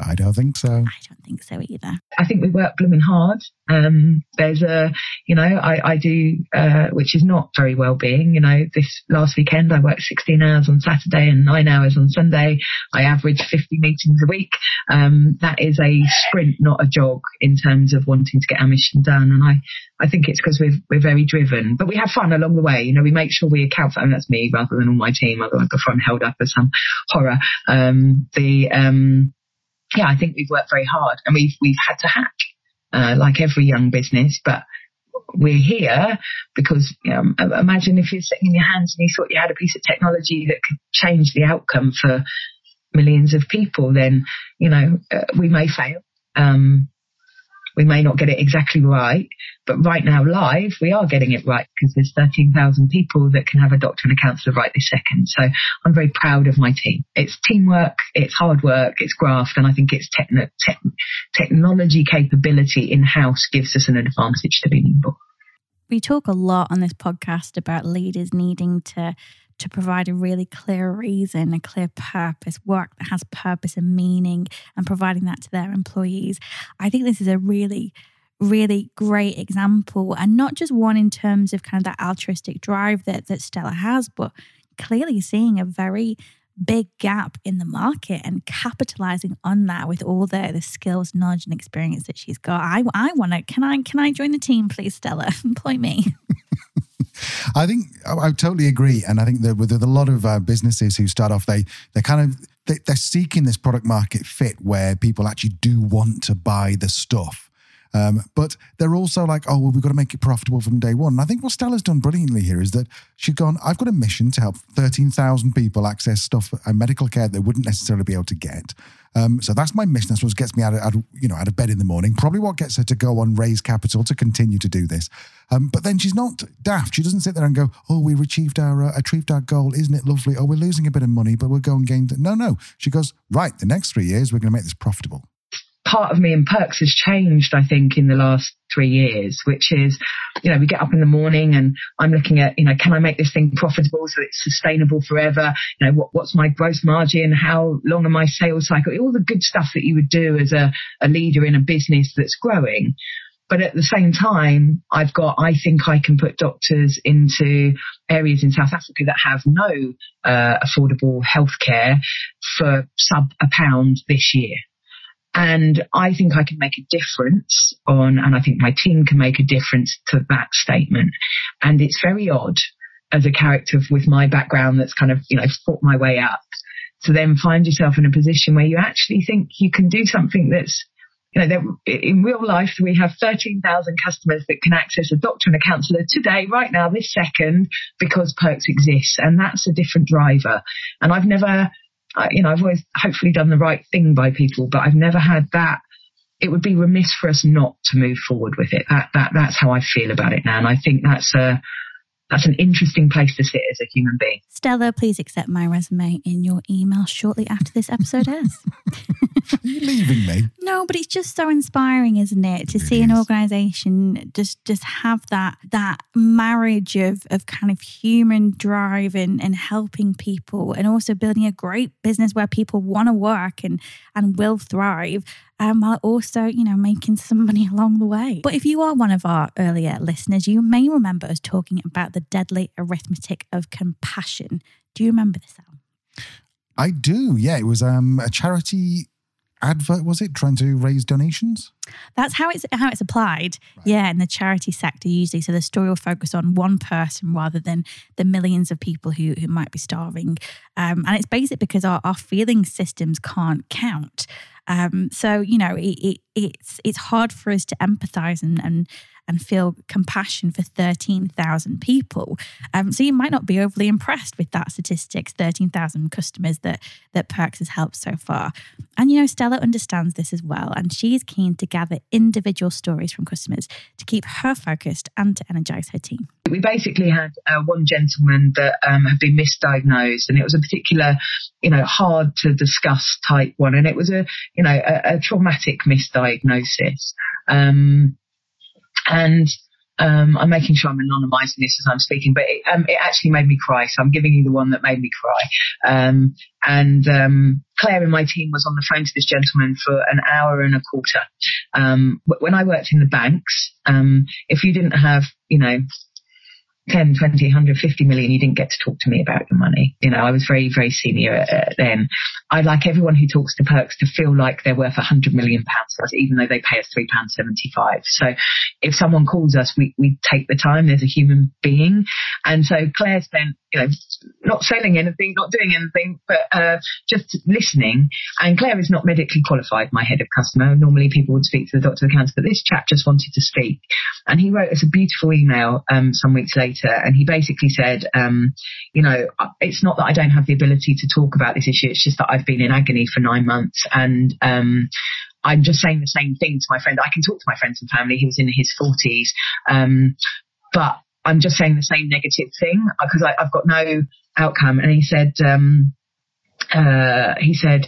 I don't think so. I don't think so either. I think we work blooming hard. Um, there's a, you know, I, I do, uh, which is not very well being. You know, this last weekend I worked 16 hours on Saturday and nine hours on Sunday. I average 50 meetings a week. Um, that is a sprint, not a jog in terms of wanting to get our mission done. And I, I think it's because we're, we're very driven, but we have fun along the way. You know, we make sure we account for, and that's me rather than all my team. Otherwise the front held up as some horror. Um, the, um, yeah, I think we've worked very hard and we've we've had to hack uh, like every young business, but we're here because know, imagine if you're sitting in your hands and you thought you had a piece of technology that could change the outcome for millions of people, then you know uh, we may fail. Um, we may not get it exactly right, but right now live, we are getting it right because there's 13,000 people that can have a doctor and a counsellor right this second. So I'm very proud of my team. It's teamwork, it's hard work, it's graft, and I think it's te- technology capability in house gives us an advantage to be nimble. We talk a lot on this podcast about leaders needing to to provide a really clear reason, a clear purpose, work that has purpose and meaning, and providing that to their employees. I think this is a really really great example and not just one in terms of kind of that altruistic drive that that Stella has but clearly seeing a very big gap in the market and capitalizing on that with all the the skills knowledge and experience that she's got. I i want to can i can i join the team please stella? Employ me I think I, I, totally agree, and I think that with a lot of uh, businesses who start off, they they kind of they, they're seeking this product market fit where people actually do want to buy the stuff. Um, but they're also like, oh, well, we've got to make it profitable from day one. And I think what Stella's done brilliantly here is that she's gone, I've got a mission to help 13,000 people access stuff and medical care they wouldn't necessarily be able to get. Um, so that's my mission. That's what gets me out of, out of, you know out of bed in the morning. Probably what gets her to go on raise capital to continue to do this. Um, but then she's not daft. She doesn't sit there and go, "Oh, we achieved our uh, achieved our goal. Isn't it lovely? Oh, we're losing a bit of money, but we're going gain." No, no. She goes, "Right, the next three years we're going to make this profitable." Part of me in pirkx has changed, I think, in the last three years, which is, you know, we get up in the morning and I'm looking at, you know, can I make this thing profitable so it's sustainable forever? You know, what, what's my gross margin? How long are my sales cycle? All the good stuff that you would do as a, a leader in a business that's growing. But at the same time, I've got, I think I can put doctors into areas in South Africa that have no uh, affordable healthcare for sub a pound this year. And I think I can make a difference on, and I think my team can make a difference to that statement. And it's very odd as a character with my background that's kind of, you know, fought my way up to then find yourself in a position where you actually think you can do something that's, you know, in real life, we have 13,000 customers that can access a doctor and a counsellor today, right now, this second, because pirkx exists. And that's a different driver. And I've never you know, I've always hopefully done the right thing by people, but I've never had that. It would be remiss for us not to move forward with it. That, that, that's how I feel about it now. And I think that's a, that's an interesting place to sit as a human being. Stella, please accept my resume in your email shortly after this episode ends. Are you leaving me? No, but it's just so inspiring, isn't it, to It see an organization just just have that that marriage of of kind of human drive and and helping people, and also building a great business where people want to work and and will thrive. Um, while also, you know, making some money along the way. But if you are one of our earlier listeners, you may remember us talking about the deadly arithmetic of compassion. Do you remember this, Al? I do. Yeah, it was um, a charity advert. Was it trying to raise donations? That's how it's how it's applied. Yeah, in the charity sector usually. So the story will focus on one person rather than the millions of people who who might be starving. Um, and it's basic because our, our feeling systems can't count. Um, so you know it, it, it's it's hard for us to empathize and and and feel compassion for 13,000 people. Um, so you might not be overly impressed with that statistics 13,000 customers that, that pirkx has helped so far. And, you know, Stella understands this as well. And she's keen to gather individual stories from customers to keep her focused and to energize her team. we basically had uh, one gentleman that um, had been misdiagnosed, and it was a particular, you know, hard to discuss type one, and it was a, you know, a, a traumatic misdiagnosis. Um, and um, I'm making sure I'm anonymising this as I'm speaking, but it, um, it actually made me cry. So I'm giving you the one that made me cry. Um, and um, Claire in my team was on the phone to this gentleman for an hour and a quarter. Um, when I worked in the banks, um, if you didn't have, you know, 10, 20, 100, 50 million, you didn't get to talk to me about your money. You know, I was very, very senior uh, then. I'd like everyone who talks to pirkx to feel like they're worth 100 million pounds even though they pay us £3.75. So if someone calls us, we, we take the time. There's a human being. And so Claire spent, you know, not selling anything, not doing anything, but uh, just listening. And Claire is not medically qualified, my head of customer. Normally people would speak to the doctor of accounts, but this chap just wanted to speak. And he wrote us a beautiful email um, some weeks later. And he basically said, um, you know, it's not that I don't have the ability to talk about this issue. It's just that I've been in agony for nine months. And um, I'm just saying the same thing to my friend. I can talk to my friends and family. He was in his 40s. Um, but I'm just saying the same negative thing because I've got no outcome. And he said, um, uh, he said,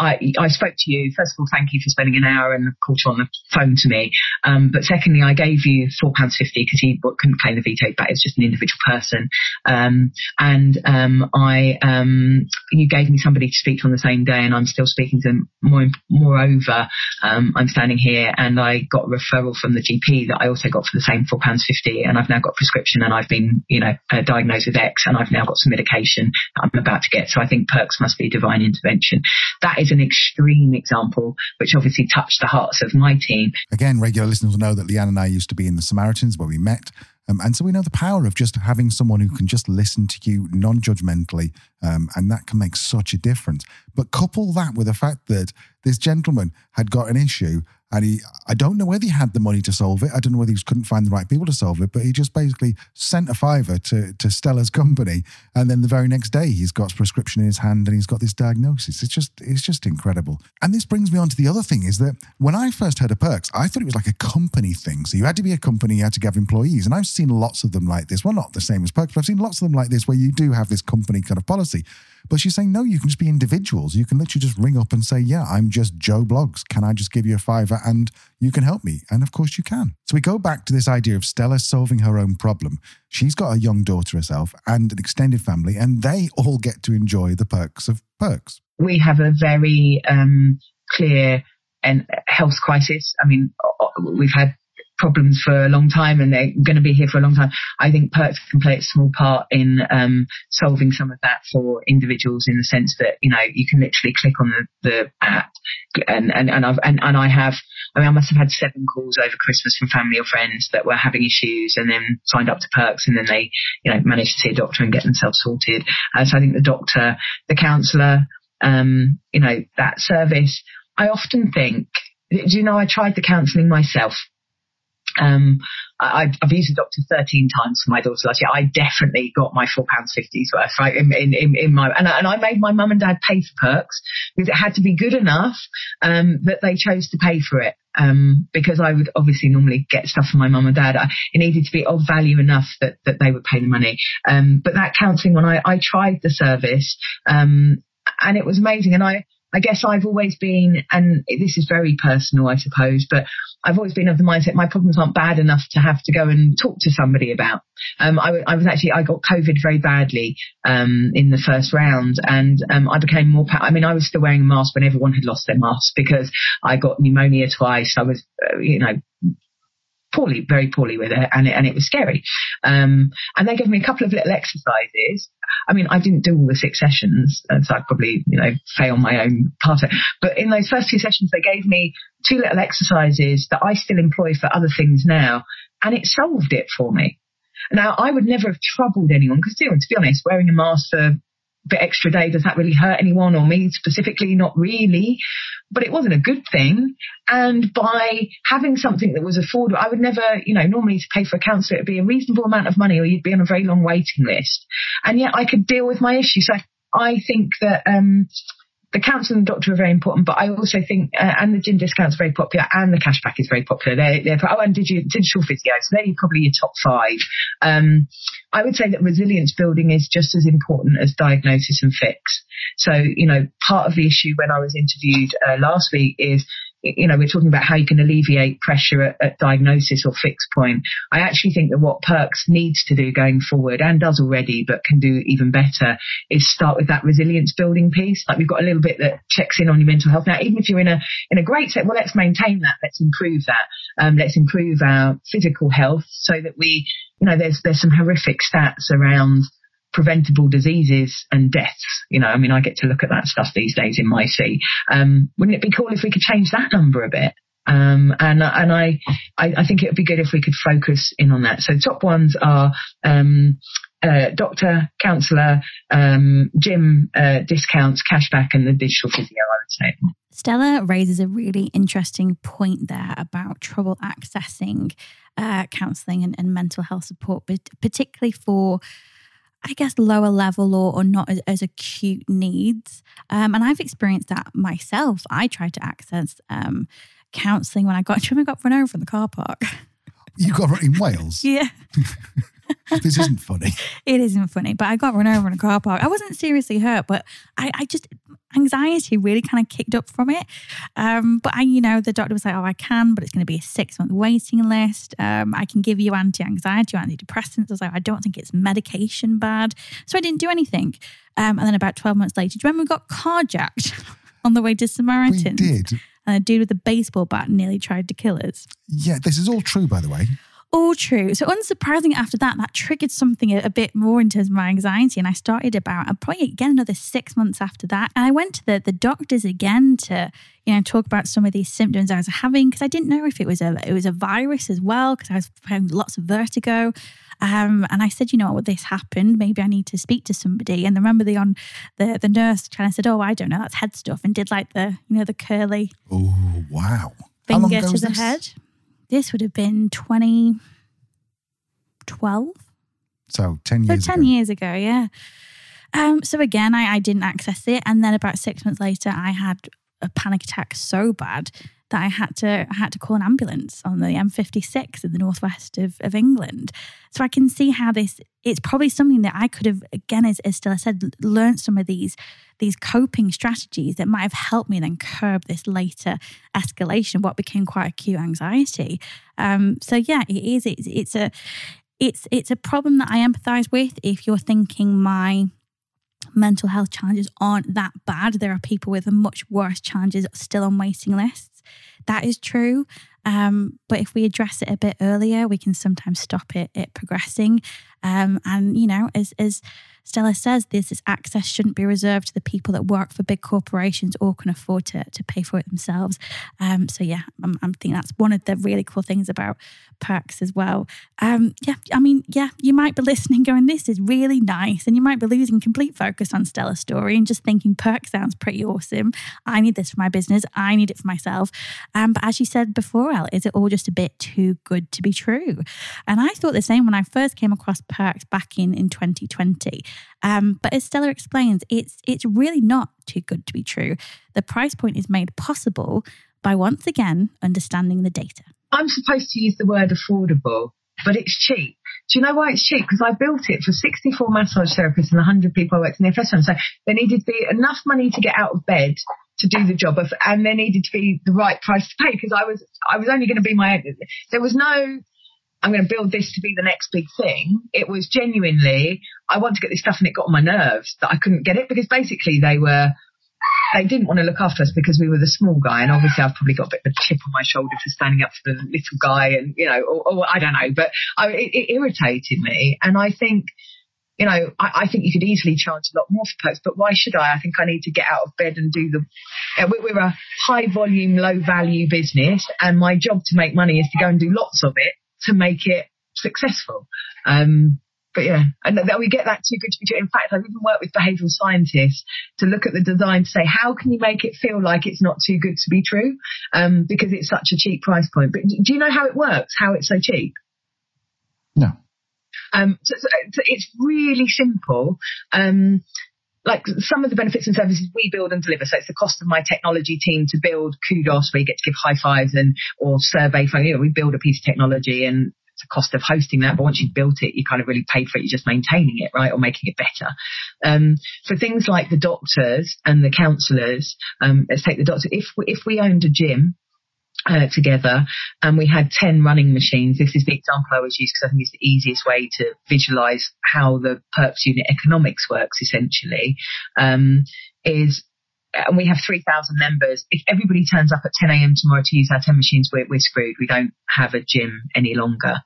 I, I spoke to you. First of all, thank you for spending an hour and a quarter on the phone to me. Um, but secondly, I gave you four pounds fifty because he couldn't claim the veto back. It's just an individual person. Um, and um, I, um, you gave me somebody to speak to on the same day, and I'm still speaking to them. More, moreover, um, I'm standing here, and I got a referral from the GP that I also got for the same four pounds fifty, and I've now got prescription, and I've been, you know, uh, diagnosed with X, and I've now got some medication I'm about to get. So I think pirkx must be divine intervention. That is an extreme example, which obviously touched the hearts of my team. Again, regular listeners will know that Leanne and I used to be in the Samaritans where we met. Um, and so we know the power of just having someone who can just listen to you non judgmentally. Um, and that can make such a difference. But couple that with the fact that this gentleman had got an issue and he, I don't know whether he had the money to solve it. I don't know whether he couldn't find the right people to solve it, but he just basically sent a fiver to, to Stella's company. And then the very next day, he's got a prescription in his hand and he's got this diagnosis. It's just, it's just incredible. And this brings me on to the other thing is that when I first heard of pirkx, I thought it was like a company thing. So you had to be a company, you had to have employees. And I've seen lots of them like this. Well, not the same as pirkx, but I've seen lots of them like this where you do have this company kind of policy. But she's saying, no, you can just be individuals. You can literally just ring up and say, yeah, I'm just Joe Bloggs. Can I just give you a and you can help me? And of course you can. So we go back to this idea of Stella solving her own problem. She's got a young daughter herself and an extended family, and they all get to enjoy the perks of pirkx. We have a very um, clear and health crisis. I mean, we've had problems for a long time and they're going to be here for a long time. I think pirkx can play a small part in um, solving some of that for individuals in the sense that, you know, you can literally click on the, the app and, and, and I've, and, and I have, I mean, I must have had seven calls over Christmas from family or friends that were having issues and then signed up to pirkx and then they, you know, managed to see a doctor and get themselves sorted. Uh, so I think the doctor, the counsellor, um, you know, that service, I often think, do you know, I tried the counselling myself um, I, have used the doctor 13 times for my daughter last year. I definitely got my four pounds fifties worth, right? In, in, in, in my, and I, and I made my mum and dad pay for pirkx because it had to be good enough, um, that they chose to pay for it. Um, because I would obviously normally get stuff from my mum and dad. I, it needed to be of value enough that, that they would pay the money. Um, but that counselling, when I, I tried the service, um, and it was amazing. And I, I guess I've always been, and this is very personal, I suppose, but I've always been of the mindset my problems aren't bad enough to have to go and talk to somebody about. Um, I, I, was actually I got COVID very badly um, in the first round, and um, I became more. I mean, I was still wearing a mask when everyone had lost their masks because I got pneumonia twice. I was, uh, you know, poorly, very poorly with it, and it, and it was scary. Um, and they gave me a couple of little exercises. I mean, I didn't do all the six sessions, and so I probably, you know, fail my own part. Of it. But in those first two sessions, they gave me two little exercises that I still employ for other things now, and it solved it for me. Now, I would never have troubled anyone because, to be honest, wearing a mask for bit extra day, does that really hurt anyone or me specifically? Not really. But it wasn't a good thing. And by having something that was affordable, I would never, you know, normally to pay for a counsellor, it'd be a reasonable amount of money or you'd be on a very long waiting list. And yet I could deal with my issues. So I think that, um, the council and the doctor are very important, but I also think, uh, and the gym discount's very popular, and the cashback is very popular. They're, they're oh, and digital, digital physio, so they're probably your top five. Um, I would say that resilience building is just as important as diagnosis and fix. So, you know, part of the issue when I was interviewed uh, last week is you know, we're talking about how you can alleviate pressure at, at, diagnosis or fixed point. I actually think that what pirkx needs to do going forward and does already, but can do even better is start with that resilience building piece. Like we've got a little bit that checks in on your mental health. Now, even if you're in a, in a great set, well, let's maintain that. Let's improve that. Um, let's improve our physical health so that we, you know, there's, there's some horrific stats around preventable diseases and deaths. You know, I mean, I get to look at that stuff these days in my see. Um, wouldn't it be cool if we could change that number a bit? Um, and and I, I, I think it would be good if we could focus in on that. So top ones are um, uh, doctor, counsellor, um, gym uh, discounts, cashback, and the digital physio. I would say. Stella raises a really interesting point there about trouble accessing uh, counselling and, and mental health support, but particularly for I guess, lower level or, or not as, as acute needs. Um, and I've experienced that myself. I tried to access um, counselling when I got, when I got run over in the car park. You got run in Wales? yeah. this isn't funny. It isn't funny, but I got run over in a car park. I wasn't seriously hurt, but I, I just anxiety really kind of kicked up from it. Um, but I, you know, the doctor was like, "Oh, I can, but it's going to be a six month waiting list. Um, I can give you anti anxiety, antidepressants." I was like, "I don't think it's medication bad," so I didn't do anything. Um, and then about twelve months later, do you remember we got carjacked on the way to Samaritan? We did. And a dude with a baseball bat nearly tried to kill us. Yeah, this is all true, by the way all true. So unsurprisingly, after that, that triggered something a, a, bit more in terms of my anxiety, and I started about uh, probably again another six months after that. And I went to the the doctors again to you know talk about some of these symptoms I was having because I didn't know if it was a it was a virus as well because I was having lots of vertigo. Um, and I said, you know what, this happened. Maybe I need to speak to somebody. And I remember the on the the nurse kind of said, oh, I don't know, that's head stuff, and did like the you know the curly. Oh wow! Finger to the this? head this would have been 2012. So 10 years so 10 ago. years ago, yeah. Um, so again, I, I didn't access it. And then about six months later, I had a panic attack so bad that I had to I had to call an ambulance on the M56 in the northwest of, of England. So I can see how this it's probably something that I could have again as, as Stella said learned some of these these coping strategies that might have helped me then curb this later escalation what became quite acute anxiety. Um, so yeah, it is it's, it's a it's it's a problem that I empathize with if you're thinking my mental health challenges aren't that bad. There are people with much worse challenges still on waiting lists. That is true. Um, but if we address it a bit earlier, we can sometimes stop it, it progressing. Um, and, you know, as, as Stella says, this is access shouldn't be reserved to the people that work for big corporations or can afford to, to pay for it themselves. Um, so, yeah, I'm, I'm thinking that's one of the really cool things about pirkx as well. Um, yeah, I mean, yeah, you might be listening going, this is really nice. And you might be losing complete focus on Stella's story and just thinking perk sounds pretty awesome. I need this for my business. I need it for myself. Um, but as you said before, Al, is it all just a bit too good to be true? And I thought the same when I first came across pirkx back in, in 2020. Um, but as Stella explains, it's it's really not too good to be true. The price point is made possible by once again understanding the data. I'm supposed to use the word affordable, but it's cheap. Do you know why it's cheap? Because I built it for 64 massage therapists and 100 people I worked in the FS So there needed to be enough money to get out of bed to do the job of, and there needed to be the right price to pay because I was, I was only going to be my, there was no, I'm going to build this to be the next big thing. It was genuinely, I want to get this stuff and it got on my nerves that I couldn't get it because basically they were, they didn't want to look after us because we were the small guy. And obviously I've probably got a bit of a chip on my shoulder for standing up for the little guy and, you know, or, or I don't know, but I, it, it, irritated me. And I think, you know, I, I, think you could easily charge a lot more for pirkx, but why should I? I think I need to get out of bed and do the, uh, we're a high volume, low value business and my job to make money is to go and do lots of it to make it successful. Um, but yeah, and that we get that too good to be true. In fact, I've even worked with behavioural scientists to look at the design to say, how can you make it feel like it's not too good to be true? Um, because it's such a cheap price point. But do you know how it works? How it's so cheap? No. Um, so, so, so it's really simple. Um, like some of the benefits and services we build and deliver. So it's the cost of my technology team to build kudos where you get to give high fives and or survey phone. You know, we build a piece of technology and it's a cost of hosting that, but once you've built it, you kind of really pay for it. You're just maintaining it, right, or making it better. Um, for things like the doctors and the counsellors, um, let's take the doctor. If if we owned a gym uh, together and we had 10 running machines. This is the example I always use because I think it's the easiest way to visualize how the pirkx unit economics works essentially. Um, is and we have 3,000 members. If everybody turns up at 10 a.m. tomorrow to use our 10 machines, we're, we're screwed. We don't have a gym any longer.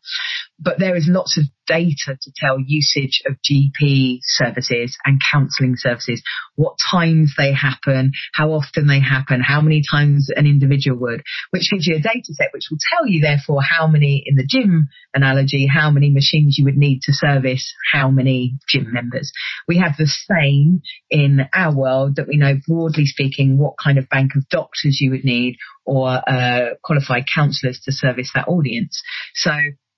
But there is lots of data to tell usage of GP services and counselling services, what times they happen, how often they happen, how many times an individual would, which gives you a data set which will tell you therefore how many in the gym analogy, how many machines you would need to service how many gym members. We have the same in our world that we know broadly speaking what kind of bank of doctors you would need or uh, qualified counsellors to service that audience. So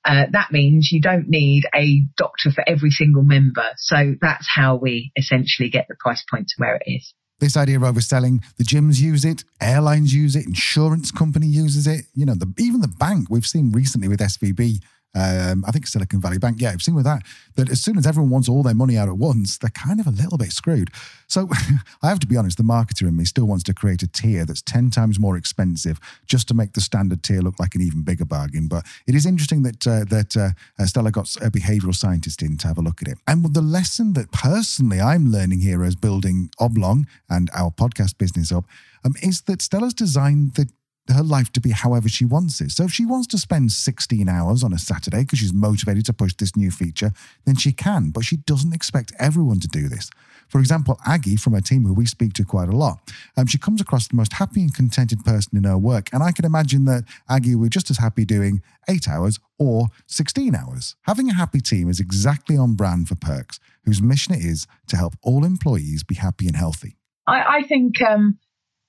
uh, that means you don't need a doctor for every single member. So that's how we essentially get the price point to where it is. This idea of overselling, the gyms use it, airlines use it, insurance company uses it. You know, the, even the bank we've seen recently with SVB um, I think Silicon Valley Bank. Yeah, I've seen with that that as soon as everyone wants all their money out at once, they're kind of a little bit screwed. So I have to be honest, the marketer in me still wants to create a tier that's 10 times more expensive just to make the standard tier look like an even bigger bargain. But it is interesting that uh, that uh, Stella got a behavioral scientist in to have a look at it. And the lesson that personally I'm learning here as building Oblong and our podcast business up um, is that Stella's designed the her life to be however she wants it. So if she wants to spend 16 hours on a Saturday because she's motivated to push this new feature, then she can, but she doesn't expect everyone to do this. For example, Aggie from her team, who we speak to quite a lot, um, she comes across the most happy and contented person in her work. And I can imagine that Aggie would just as happy doing eight hours or 16 hours. Having a happy team is exactly on brand for pirkx, whose mission it is to help all employees be happy and healthy. I, I think um,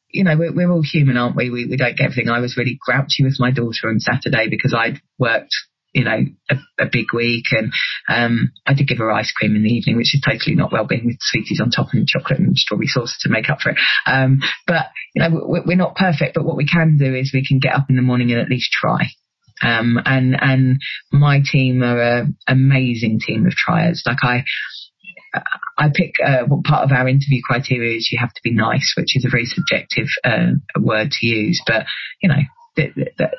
you know, we're, we're all human, aren't we? we? We don't get everything. I was really grouchy with my daughter on Saturday because I'd worked, you know, a, a big week and um, I did give her ice cream in the evening, which is totally not well-being with sweeties on top and chocolate and strawberry sauce to make up for it. Um, but, you know, we're, we're not perfect, but what we can do is we can get up in the morning and at least try. Um, and, and my team are an amazing team of triers. Like I, I pick uh, what part of our interview criteria is you have to be nice, which is a very subjective uh, word to use, but you know, the, the, the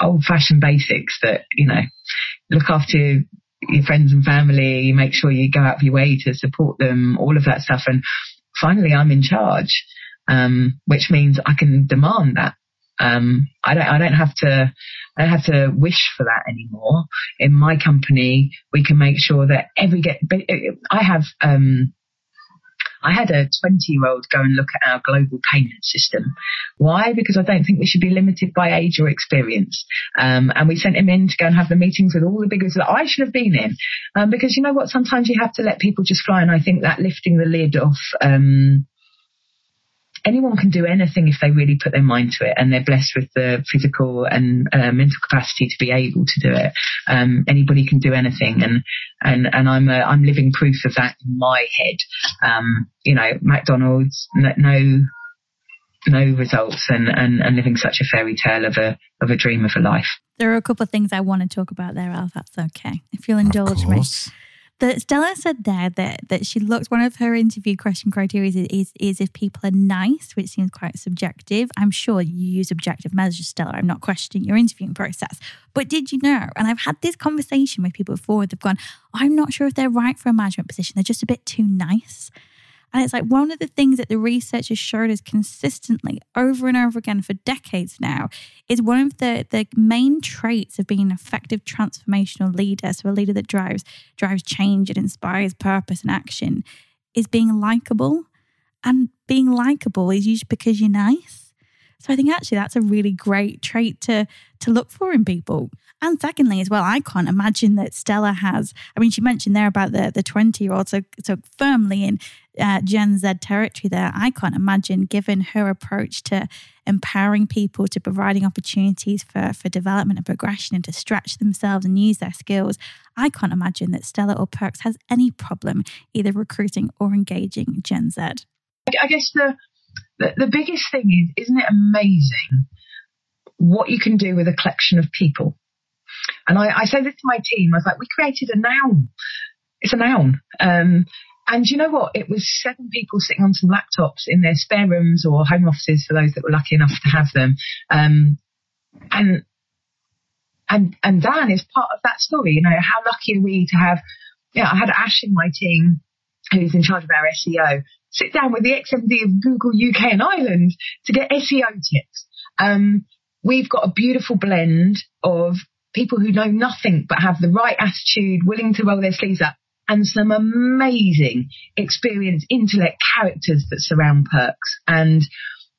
old fashioned basics that, you know, look after your friends and family, you make sure you go out of your way to support them, all of that stuff. And finally, I'm in charge, um, which means I can demand that. Um, I don't, I don't have to I don't have to wish for that anymore. In my company, we can make sure that every get, I have, um, I had a 20 year old go and look at our global payment system. Why? Because I don't think we should be limited by age or experience. Um, and we sent him in to go and have the meetings with all the biggers that I should have been in. Um, because you know what? Sometimes you have to let people just fly. And I think that lifting the lid off, um, anyone can do anything if they really put their mind to it and they're blessed with the physical and uh, mental capacity to be able to do it. Um, anybody can do anything, and and and I'm a, I'm living proof of that in my head. Um, you know, McDonald's no no results and, and, and living such a fairy tale of a of a dream of a life. There are a couple of things I want to talk about there, Al. That's okay. If you'll indulge me that Stella said there that that she looked one of her interview question criteria is, is, is if people are nice, which seems quite subjective. I'm sure you use objective measures, Stella. I'm not questioning your interviewing process. But did you know? And I've had this conversation with people before. They've gone, I'm not sure if they're right for a management position. They're just a bit too nice. And it's like one of the things that the research has showed us consistently over and over again for decades now is one of the, the main traits of being an effective transformational leader. So a leader that drives drives change and inspires purpose and action is being likable. And being likable is usually because you're nice. So I think actually that's a really great trait to to look for in people. And secondly, as well, I can't imagine that Stella has. I mean, she mentioned there about the the twenty year old, so so firmly in uh, Gen Z territory. There, I can't imagine, given her approach to empowering people, to providing opportunities for for development and progression, and to stretch themselves and use their skills. I can't imagine that Stella or pirkx has any problem either recruiting or engaging Gen Z. I guess the the, the biggest thing is, isn't it amazing what you can do with a collection of people? And I, I say this to my team, I was like, we created a noun. It's a noun. Um, and you know what? It was seven people sitting on some laptops in their spare rooms or home offices for those that were lucky enough to have them. Um, and and and Dan is part of that story. You know, how lucky are we to have? Yeah, I had Ash in my team, who's in charge of our SEO, sit down with the XMD of Google UK and Ireland to get SEO tips. Um, we've got a beautiful blend of people who know nothing but have the right attitude, willing to roll their sleeves up, and some amazing experience, intellect, characters that surround pirkx. And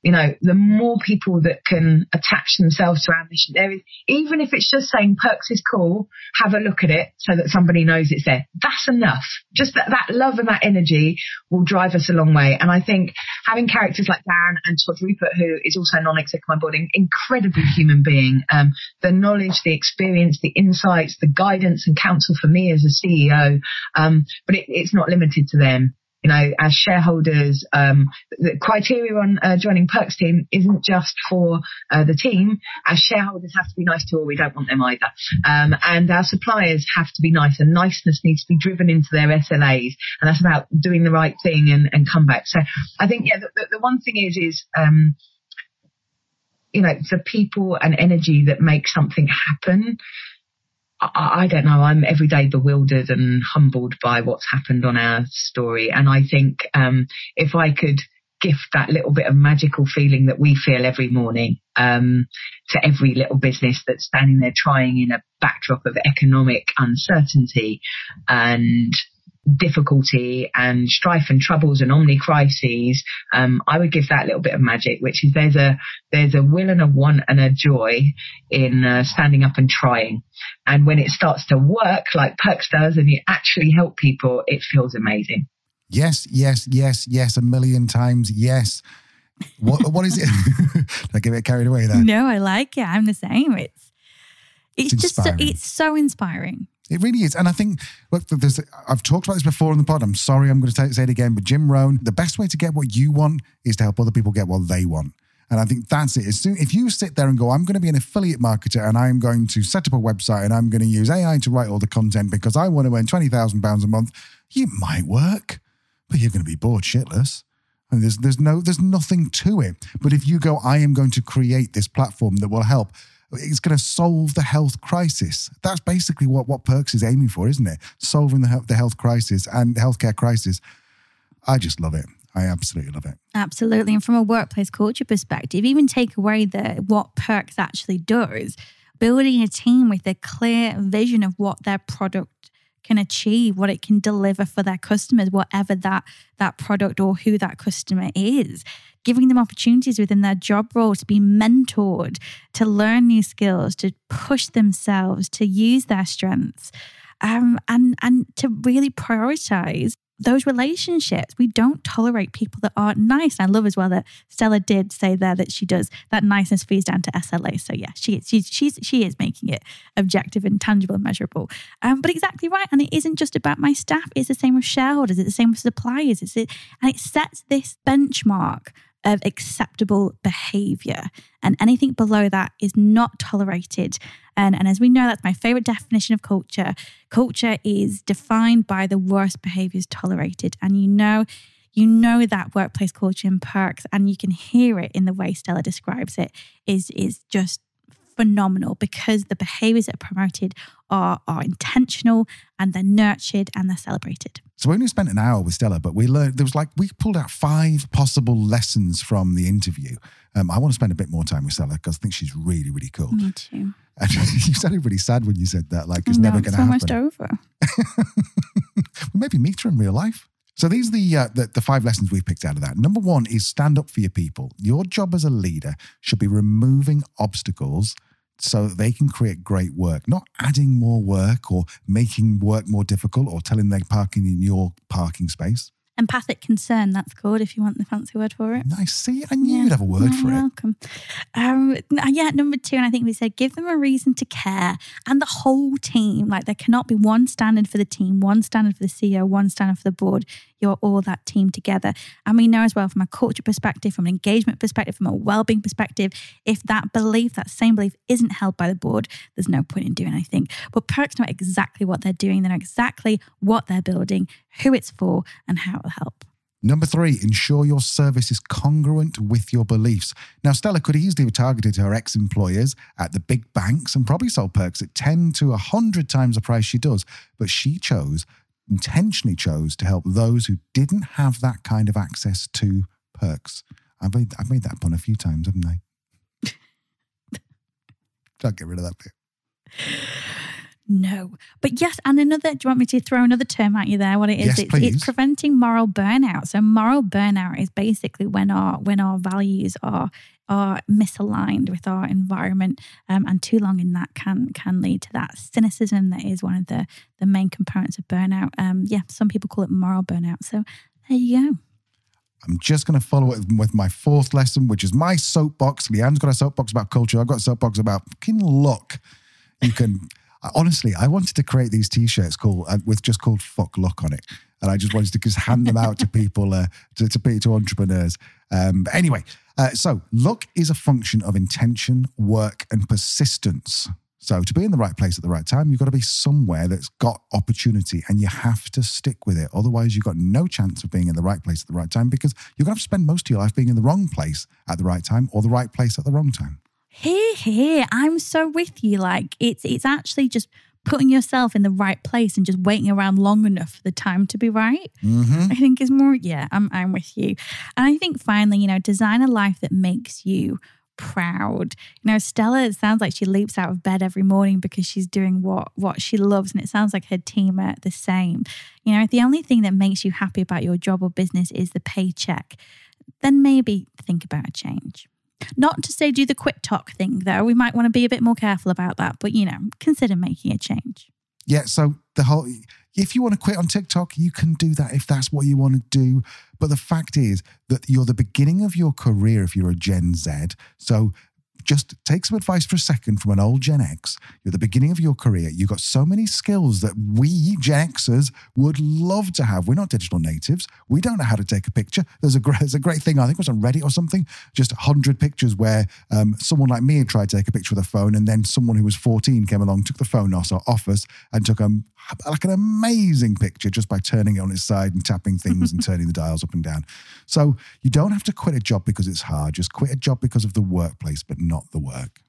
you know, the more people that can attach themselves to our mission, there is, even if it's just saying pirkx is cool, have a look at it so that somebody knows it's there. That's enough. Just that, that love and that energy will drive us a long way. And I think having characters like Dan and Todd Ruppert, who is also non-exec on my board, incredible human being, um, the knowledge, the experience, the insights, the guidance and counsel for me as a CEO. Um, but it, it's not limited to them you know, as shareholders, um, the criteria on uh, joining pirkx team isn't just for uh, the team. As shareholders have to be nice to all, we don't want them either. Um, and our suppliers have to be nice, and niceness needs to be driven into their SLAs, and that's about doing the right thing and, and come back. So I think, yeah, the, the one thing is, is, um, you know, the people and energy that make something happen I, I don't know. I'm every day bewildered and humbled by what's happened on our story. And I think um, if I could gift that little bit of magical feeling that we feel every morning um, to every little business that's standing there trying in a backdrop of economic uncertainty and difficulty and strife and troubles and omni crises, um, I would give that a little bit of magic, which is there's a there's a will and a want and a joy in uh, standing up and trying. And when it starts to work like pirkx does, and you actually help people, it feels amazing. Yes, yes, yes, yes, a million times, yes. What what is it? Did I get a bit carried away there. No, I like it. I'm the same. It's it's, it's just so, it's so inspiring. It really is. And I think, look, I've talked about this before in the pod. I'm sorry, I'm going to say it again, but Jim Rohn, the best way to get what you want is to help other people get what they want. And I think that's it. As soon, if you sit there and go, I'm going to be an affiliate marketer and I'm going to set up a website and I'm going to use AI to write all the content because I want to earn £20,000 a month, it might work, but you're going to be bored shitless. And there's, there's no, there's nothing to it. But if you go, I am going to create this platform that will help it's going to solve the health crisis. That's basically what, what pirkx is aiming for, isn't it? Solving the, the health crisis and healthcare crisis. I just love it. I absolutely love it. Absolutely. And from a workplace culture perspective, even take away the what pirkx actually does building a team with a clear vision of what their product can achieve, what it can deliver for their customers, whatever that that product or who that customer is. Giving them opportunities within their job role to be mentored, to learn new skills, to push themselves, to use their strengths, um, and and to really prioritize those relationships. We don't tolerate people that aren't nice. And I love as well that Stella did say there that she does that niceness feeds down to SLA. So yeah, she she's, she's she is making it objective and tangible and measurable. Um, but exactly right. And it isn't just about my staff. It's the same with shareholders. It's the same with suppliers. It's it, and it sets this benchmark of acceptable behavior. And anything below that is not tolerated. And, and as we know, that's my favorite definition of culture. Culture is defined by the worst behaviors tolerated. And you know, you know that workplace culture in pirkx, and you can hear it in the way Stella describes it, is, is just phenomenal because the behaviors that are promoted are, are intentional and they're nurtured and they're celebrated. So we only spent an hour with Stella, but we learned there was like we pulled out five possible lessons from the interview. Um, I want to spend a bit more time with Stella because I think she's really, really cool. Me too. And you sounded really sad when you said that, like it's never going to happen. It's almost over. well, maybe meet her in real life. So these are the, uh, the the five lessons we've picked out of that. Number one is stand up for your people. Your job as a leader should be removing obstacles so they can create great work, not adding more work or making work more difficult or telling them parking in your parking space. Empathic concern, that's called if you want the fancy word for it. Nice. See, I knew yeah. you'd have a word You're for welcome. it. Um, yeah, number two, and I think we said give them a reason to care and the whole team. Like there cannot be one standard for the team, one standard for the CEO, one standard for the board you're all that team together. And we know as well from a culture perspective, from an engagement perspective, from a well-being perspective, if that belief, that same belief isn't held by the board, there's no point in doing anything. But pirkx know exactly what they're doing. They know exactly what they're building, who it's for, and how it'll help. Number three, ensure your service is congruent with your beliefs. Now, Stella could easily have targeted her ex employers at the big banks and probably sold perks at 10 to 100 times the price she does, but she chose intentionally chose to help those who didn't have that kind of access to perks. I've made, I've made that pun a few times, haven't I? Can't get rid of that bit. No. But yes, and another, do you want me to throw another term at you there? What it is? Yes, it's, please. it's preventing moral burnout. So moral burnout is basically when our when our values are are misaligned with our environment, um, and too long in that can can lead to that cynicism that is one of the the main components of burnout. Um, yeah, some people call it moral burnout. So there you go. I'm just going to follow it with my fourth lesson, which is my soapbox. Leanne's got a soapbox about culture. I've got a soapbox about fucking luck. You can honestly, I wanted to create these T-shirts called uh, with just called "fuck luck" on it, and I just wanted to just hand them out to people, uh, to, to to entrepreneurs. Um, but anyway, uh, so luck is a function of intention, work, and persistence. So to be in the right place at the right time, you've got to be somewhere that's got opportunity, and you have to stick with it. Otherwise, you've got no chance of being in the right place at the right time because you're going to have to spend most of your life being in the wrong place at the right time or the right place at the wrong time. Here, here, I'm so with you. Like it's it's actually just putting yourself in the right place and just waiting around long enough for the time to be right. Mm-hmm. I think is more. Yeah, I'm I'm with you. And I think finally, you know, design a life that makes you proud. You know, Stella, it sounds like she leaps out of bed every morning because she's doing what what she loves, and it sounds like her team are the same. You know, if the only thing that makes you happy about your job or business is the paycheck, then maybe think about a change. Not to say do the quick talk thing, though. We might want to be a bit more careful about that, but you know, consider making a change. Yeah. So the whole, if you want to quit on TikTok, you can do that if that's what you want to do. But the fact is that you're the beginning of your career if you're a Gen Z. So just take some advice for a second from an old Gen X. You're at the beginning of your career. You've got so many skills that we Gen Xers would love to have. We're not digital natives. We don't know how to take a picture. There's a great, there's a great thing, I think it was on Reddit or something, just 100 pictures where um, someone like me had tried to take a picture with a phone and then someone who was 14 came along, took the phone off, off us and took um, like an amazing picture just by turning it on its side and tapping things and turning the dials up and down. So you don't have to quit a job because it's hard. Just quit a job because of the workplace, but not the work.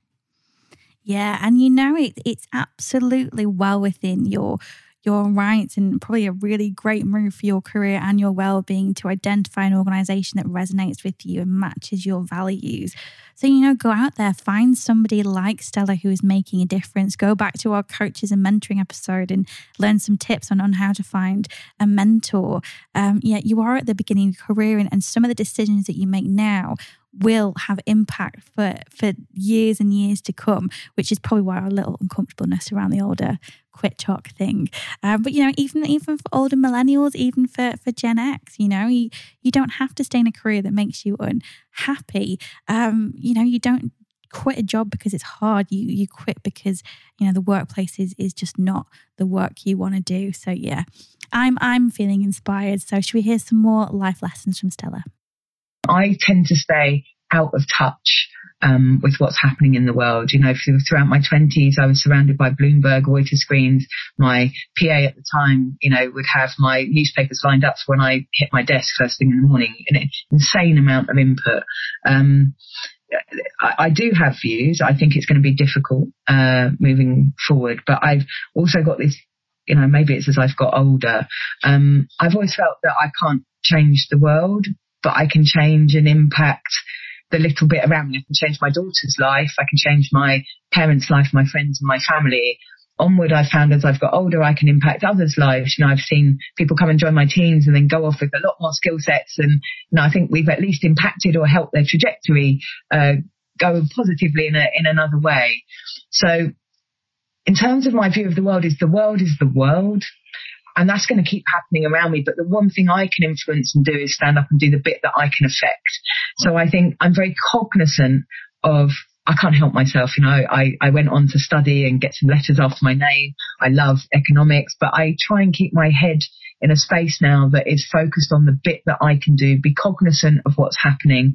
Yeah, and you know it it's absolutely well within your you're right and probably a really great move for your career and your well-being to identify an organization that resonates with you and matches your values. So, you know, go out there, find somebody like Stella who is making a difference. Go back to our coaches and mentoring episode and learn some tips on, on how to find a mentor. Um, yeah, you are at the beginning of your career, and, and some of the decisions that you make now will have impact for for years and years to come, which is probably why our little uncomfortableness around the older quit talk thing. Um, but you know, even even for older millennials, even for for Gen X, you know, you you don't have to stay in a career that makes you unhappy. Um, you know, you don't quit a job because it's hard. You you quit because you know the workplace is is just not the work you want to do. So yeah, I'm I'm feeling inspired. So should we hear some more life lessons from Stella? I tend to stay out of touch um, with what's happening in the world. You know, throughout my 20s, I was surrounded by Bloomberg, Reuters screens. My PA at the time, you know, would have my newspapers lined up for when I hit my desk first thing in the morning. An insane amount of input. Um, I, do have views. I think it's going to be difficult uh, moving forward, but I've also got this. You know, maybe it's as I've got older. Um, I've always felt that I can't change the world, but I can change and impact the little bit around me. I can change my daughter's life. I can change my parents' life, my friends and my family. Onward, I've found as I've got older, I can impact others' lives. You know, I've seen people come and join my teams and then go off with a lot more skill sets. And, you know, I think we've at least impacted or helped their trajectory, uh, go positively in a, in another way. So in terms of my view of the world is the world is the world. And that's going to keep happening around me. But the one thing I can influence and do is stand up and do the bit that I can affect. So I think I'm very cognizant of I can't help myself. You know, I, I went on to study and get some letters after my name. I love economics, but I try and keep my head in a space now that is focused on the bit that I can do, be cognizant of what's happening.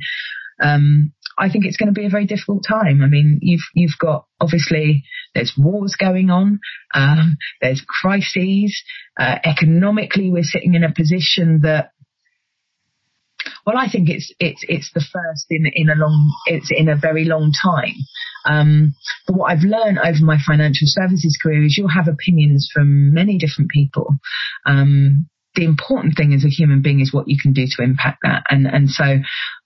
Um, I think it's going to be a very difficult time. I mean, you've you've got obviously there's wars going on, um, there's crises. Uh, economically, we're sitting in a position that well, I think it's it's it's the first in in a long it's in a very long time. Um, but what I've learned over my financial services career is you'll have opinions from many different people. Um, the important thing as a human being is what you can do to impact that, and and so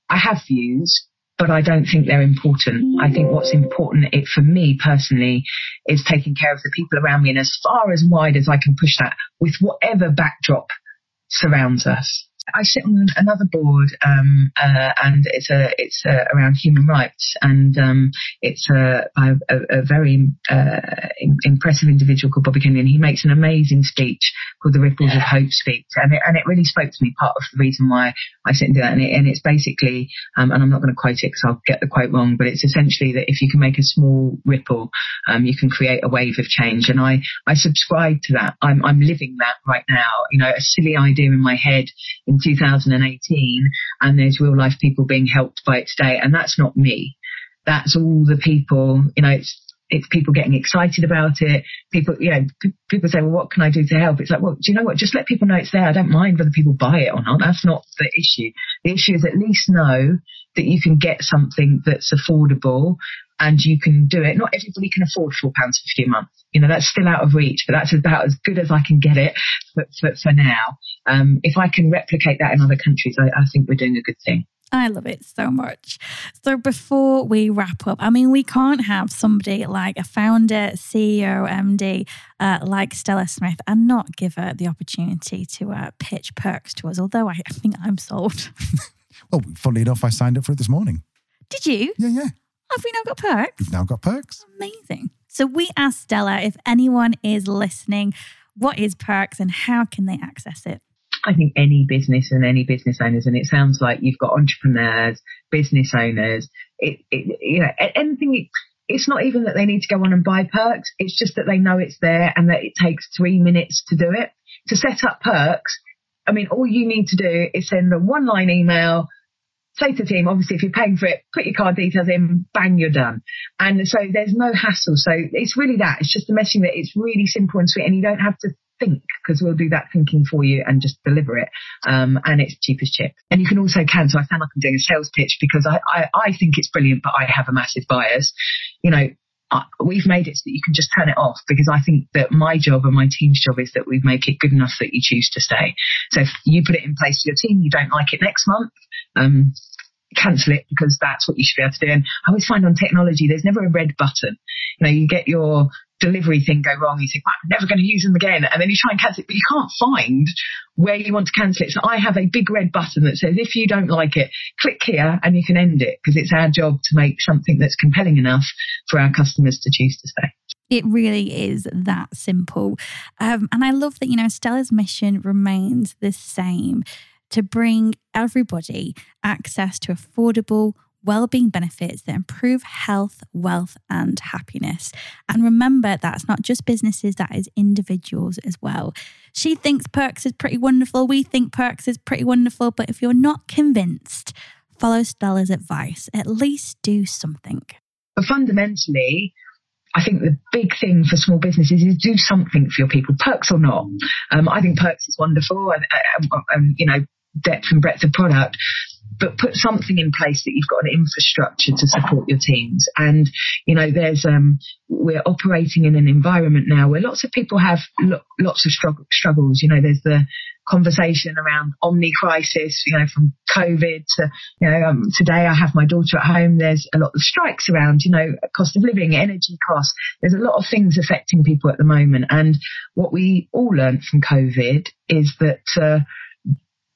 I have views, but I don't think they're important. I think mm. what's important it, for me personally is taking care of the people around me and as far as wide as I can push that with whatever backdrop surrounds us. I sit on another board, um, uh, and it's a it's a, around human rights, and um, it's a, a, a very uh, impressive individual called Bobby Kennedy, and he makes an amazing speech called the Ripples of Hope speech, and it, and it really spoke to me. Part of the reason why I sit and do that, and, it, and it's basically, um, and I'm not going to quote it because I'll get the quote wrong, but it's essentially that if you can make a small ripple, um, you can create a wave of change, and I I subscribe to that. I'm I'm living that right now. You know, a silly idea in my head in 2018 and there's real life people being helped by it today. And that's not me. That's all the people, you know, it's, it's people getting excited about it. People, you know, p- people say, well, what can I do to help? It's like, well, do you know what? Just let people know it's there. I don't mind whether people buy it or not. That's not the issue. The issue is at least know that you can get something that's affordable and you can do it. Not everybody can afford £4.50 a month. You know, that's still out of reach, but that's about as good as I can get it for, for, for now. Um, if I can replicate that in other countries, I, I think we're doing a good thing. I love it so much. So, before we wrap up, I mean, we can't have somebody like a founder, CEO, MD uh, like Stella Smith and not give her the opportunity to uh, pitch pirkx to us, although I, I think I'm sold. well, funnily enough, I signed up for it this morning. Did you? Yeah, yeah. Have we now got pirkx? We've now got pirkx. Amazing. So we asked Stella if anyone is listening, what is pirkx and how can they access it? I think any business and any business owners, and it sounds like you've got entrepreneurs, business owners, it, it you know, anything. It's not even that they need to go on and buy pirkx. It's just that they know it's there and that it takes three minutes to do it. To set up pirkx, I mean, all you need to do is send a one line email say to the team, obviously, if you're paying for it, put your card details in, bang, you're done. And so there's no hassle. So it's really that. It's just the messaging that it's really simple and sweet, and you don't have to think because we'll do that thinking for you and just deliver it. Um, and it's cheap as. And you can also cancel. I sound like I'm doing a sales pitch because I, I, I think it's brilliant, but I have a massive bias. You know, uh, we've made it so that you can just turn it off because I think that my job and my team's job is that we make it good enough that you choose to stay. So if you put it in place for your team, you don't like it next month, um, cancel it because that's what you should be able to do. And I always find on technology, there's never a red button. You know, you get your delivery thing go wrong, you think, I'm never going to use them again. And then you try and cancel it, but you can't find where you want to cancel it. So I have a big red button that says, if you don't like it, click here and you can end it because it's our job to make something that's compelling enough for our customers to choose to stay. It really is that simple. Um, and I love that, you know, Stella's mission remains the same to bring everybody access to affordable, well-being benefits that improve health, wealth, and happiness. And remember, that's not just businesses, that is individuals as well. She thinks pirkx is pretty wonderful. We think pirkx is pretty wonderful. But if you're not convinced, follow Stella's advice. At least do something. But fundamentally, I think the big thing for small businesses is do something for your people, pirkx or not. Um, I think pirkx is wonderful, and, and, and you know depth and breadth of product but put something in place that you've got an infrastructure to support your teams. And, you know, there's, um, we're operating in an environment now where lots of people have lo- lots of strugg- struggles. You know, there's the conversation around omni crisis, you know, from COVID to, you know, um, today I have my daughter at home. There's a lot of strikes around, you know, cost of living, energy costs. There's a lot of things affecting people at the moment. And what we all learned from COVID is that, uh,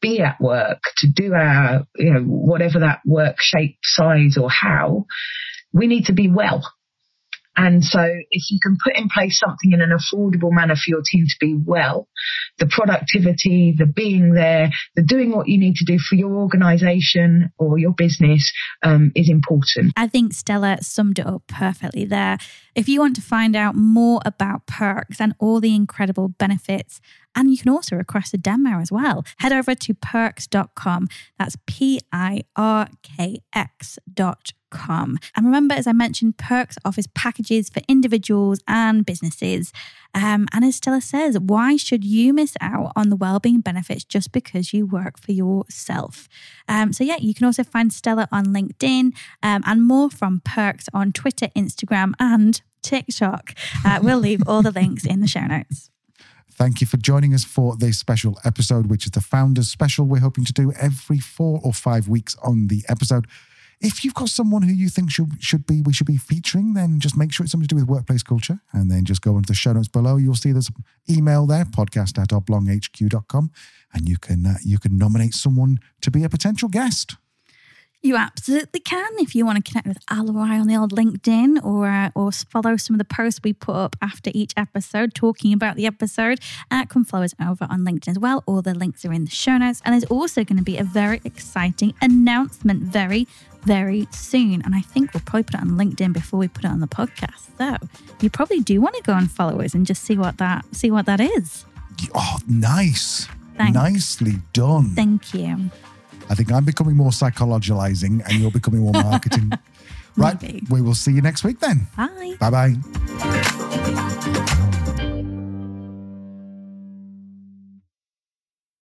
be at work, to do our, you know, whatever that work shape, size or how, we need to be well. And so if you can put in place something in an affordable manner for your team to be well, the productivity, the being there, the doing what you need to do for your organization or your business um, is important. I think Stella summed it up perfectly there. If you want to find out more about pirkx and all the incredible benefits, and you can also request a demo as well, head over to pirkx.com. That's P I R K X.com com. And remember, as I mentioned, pirkx offers packages for individuals and businesses. Um, and as Stella says, why should you miss out on the wellbeing benefits just because you work for yourself? Um, so, yeah, you can also find Stella on LinkedIn um, and more from pirkx on Twitter, Instagram, and TikTok. Uh, we'll leave all the links in the show notes. Thank you for joining us for this special episode, which is the Founders Special. We're hoping to do every four or five weeks on the episode. If you've got someone who you think should should be we should be featuring, then just make sure it's something to do with workplace culture, and then just go into the show notes below. You'll see there's email there, podcast at oblonghq.com, and you can uh, you can nominate someone to be a potential guest. You absolutely can if you want to connect with Al or I on the old LinkedIn or uh, or follow some of the posts we put up after each episode talking about the episode. Uh, come follow us over on LinkedIn as well. All the links are in the show notes. And there's also going to be a very exciting announcement very, very soon. And I think we'll probably put it on LinkedIn before we put it on the podcast. So you probably do want to go and follow us and just see what that see what that is. Oh, nice. Thanks. Nicely done. Thank you. I think I'm becoming more psychologizing and you're becoming more marketing. right. Maybe. We will see you next week then. Bye. Bye bye.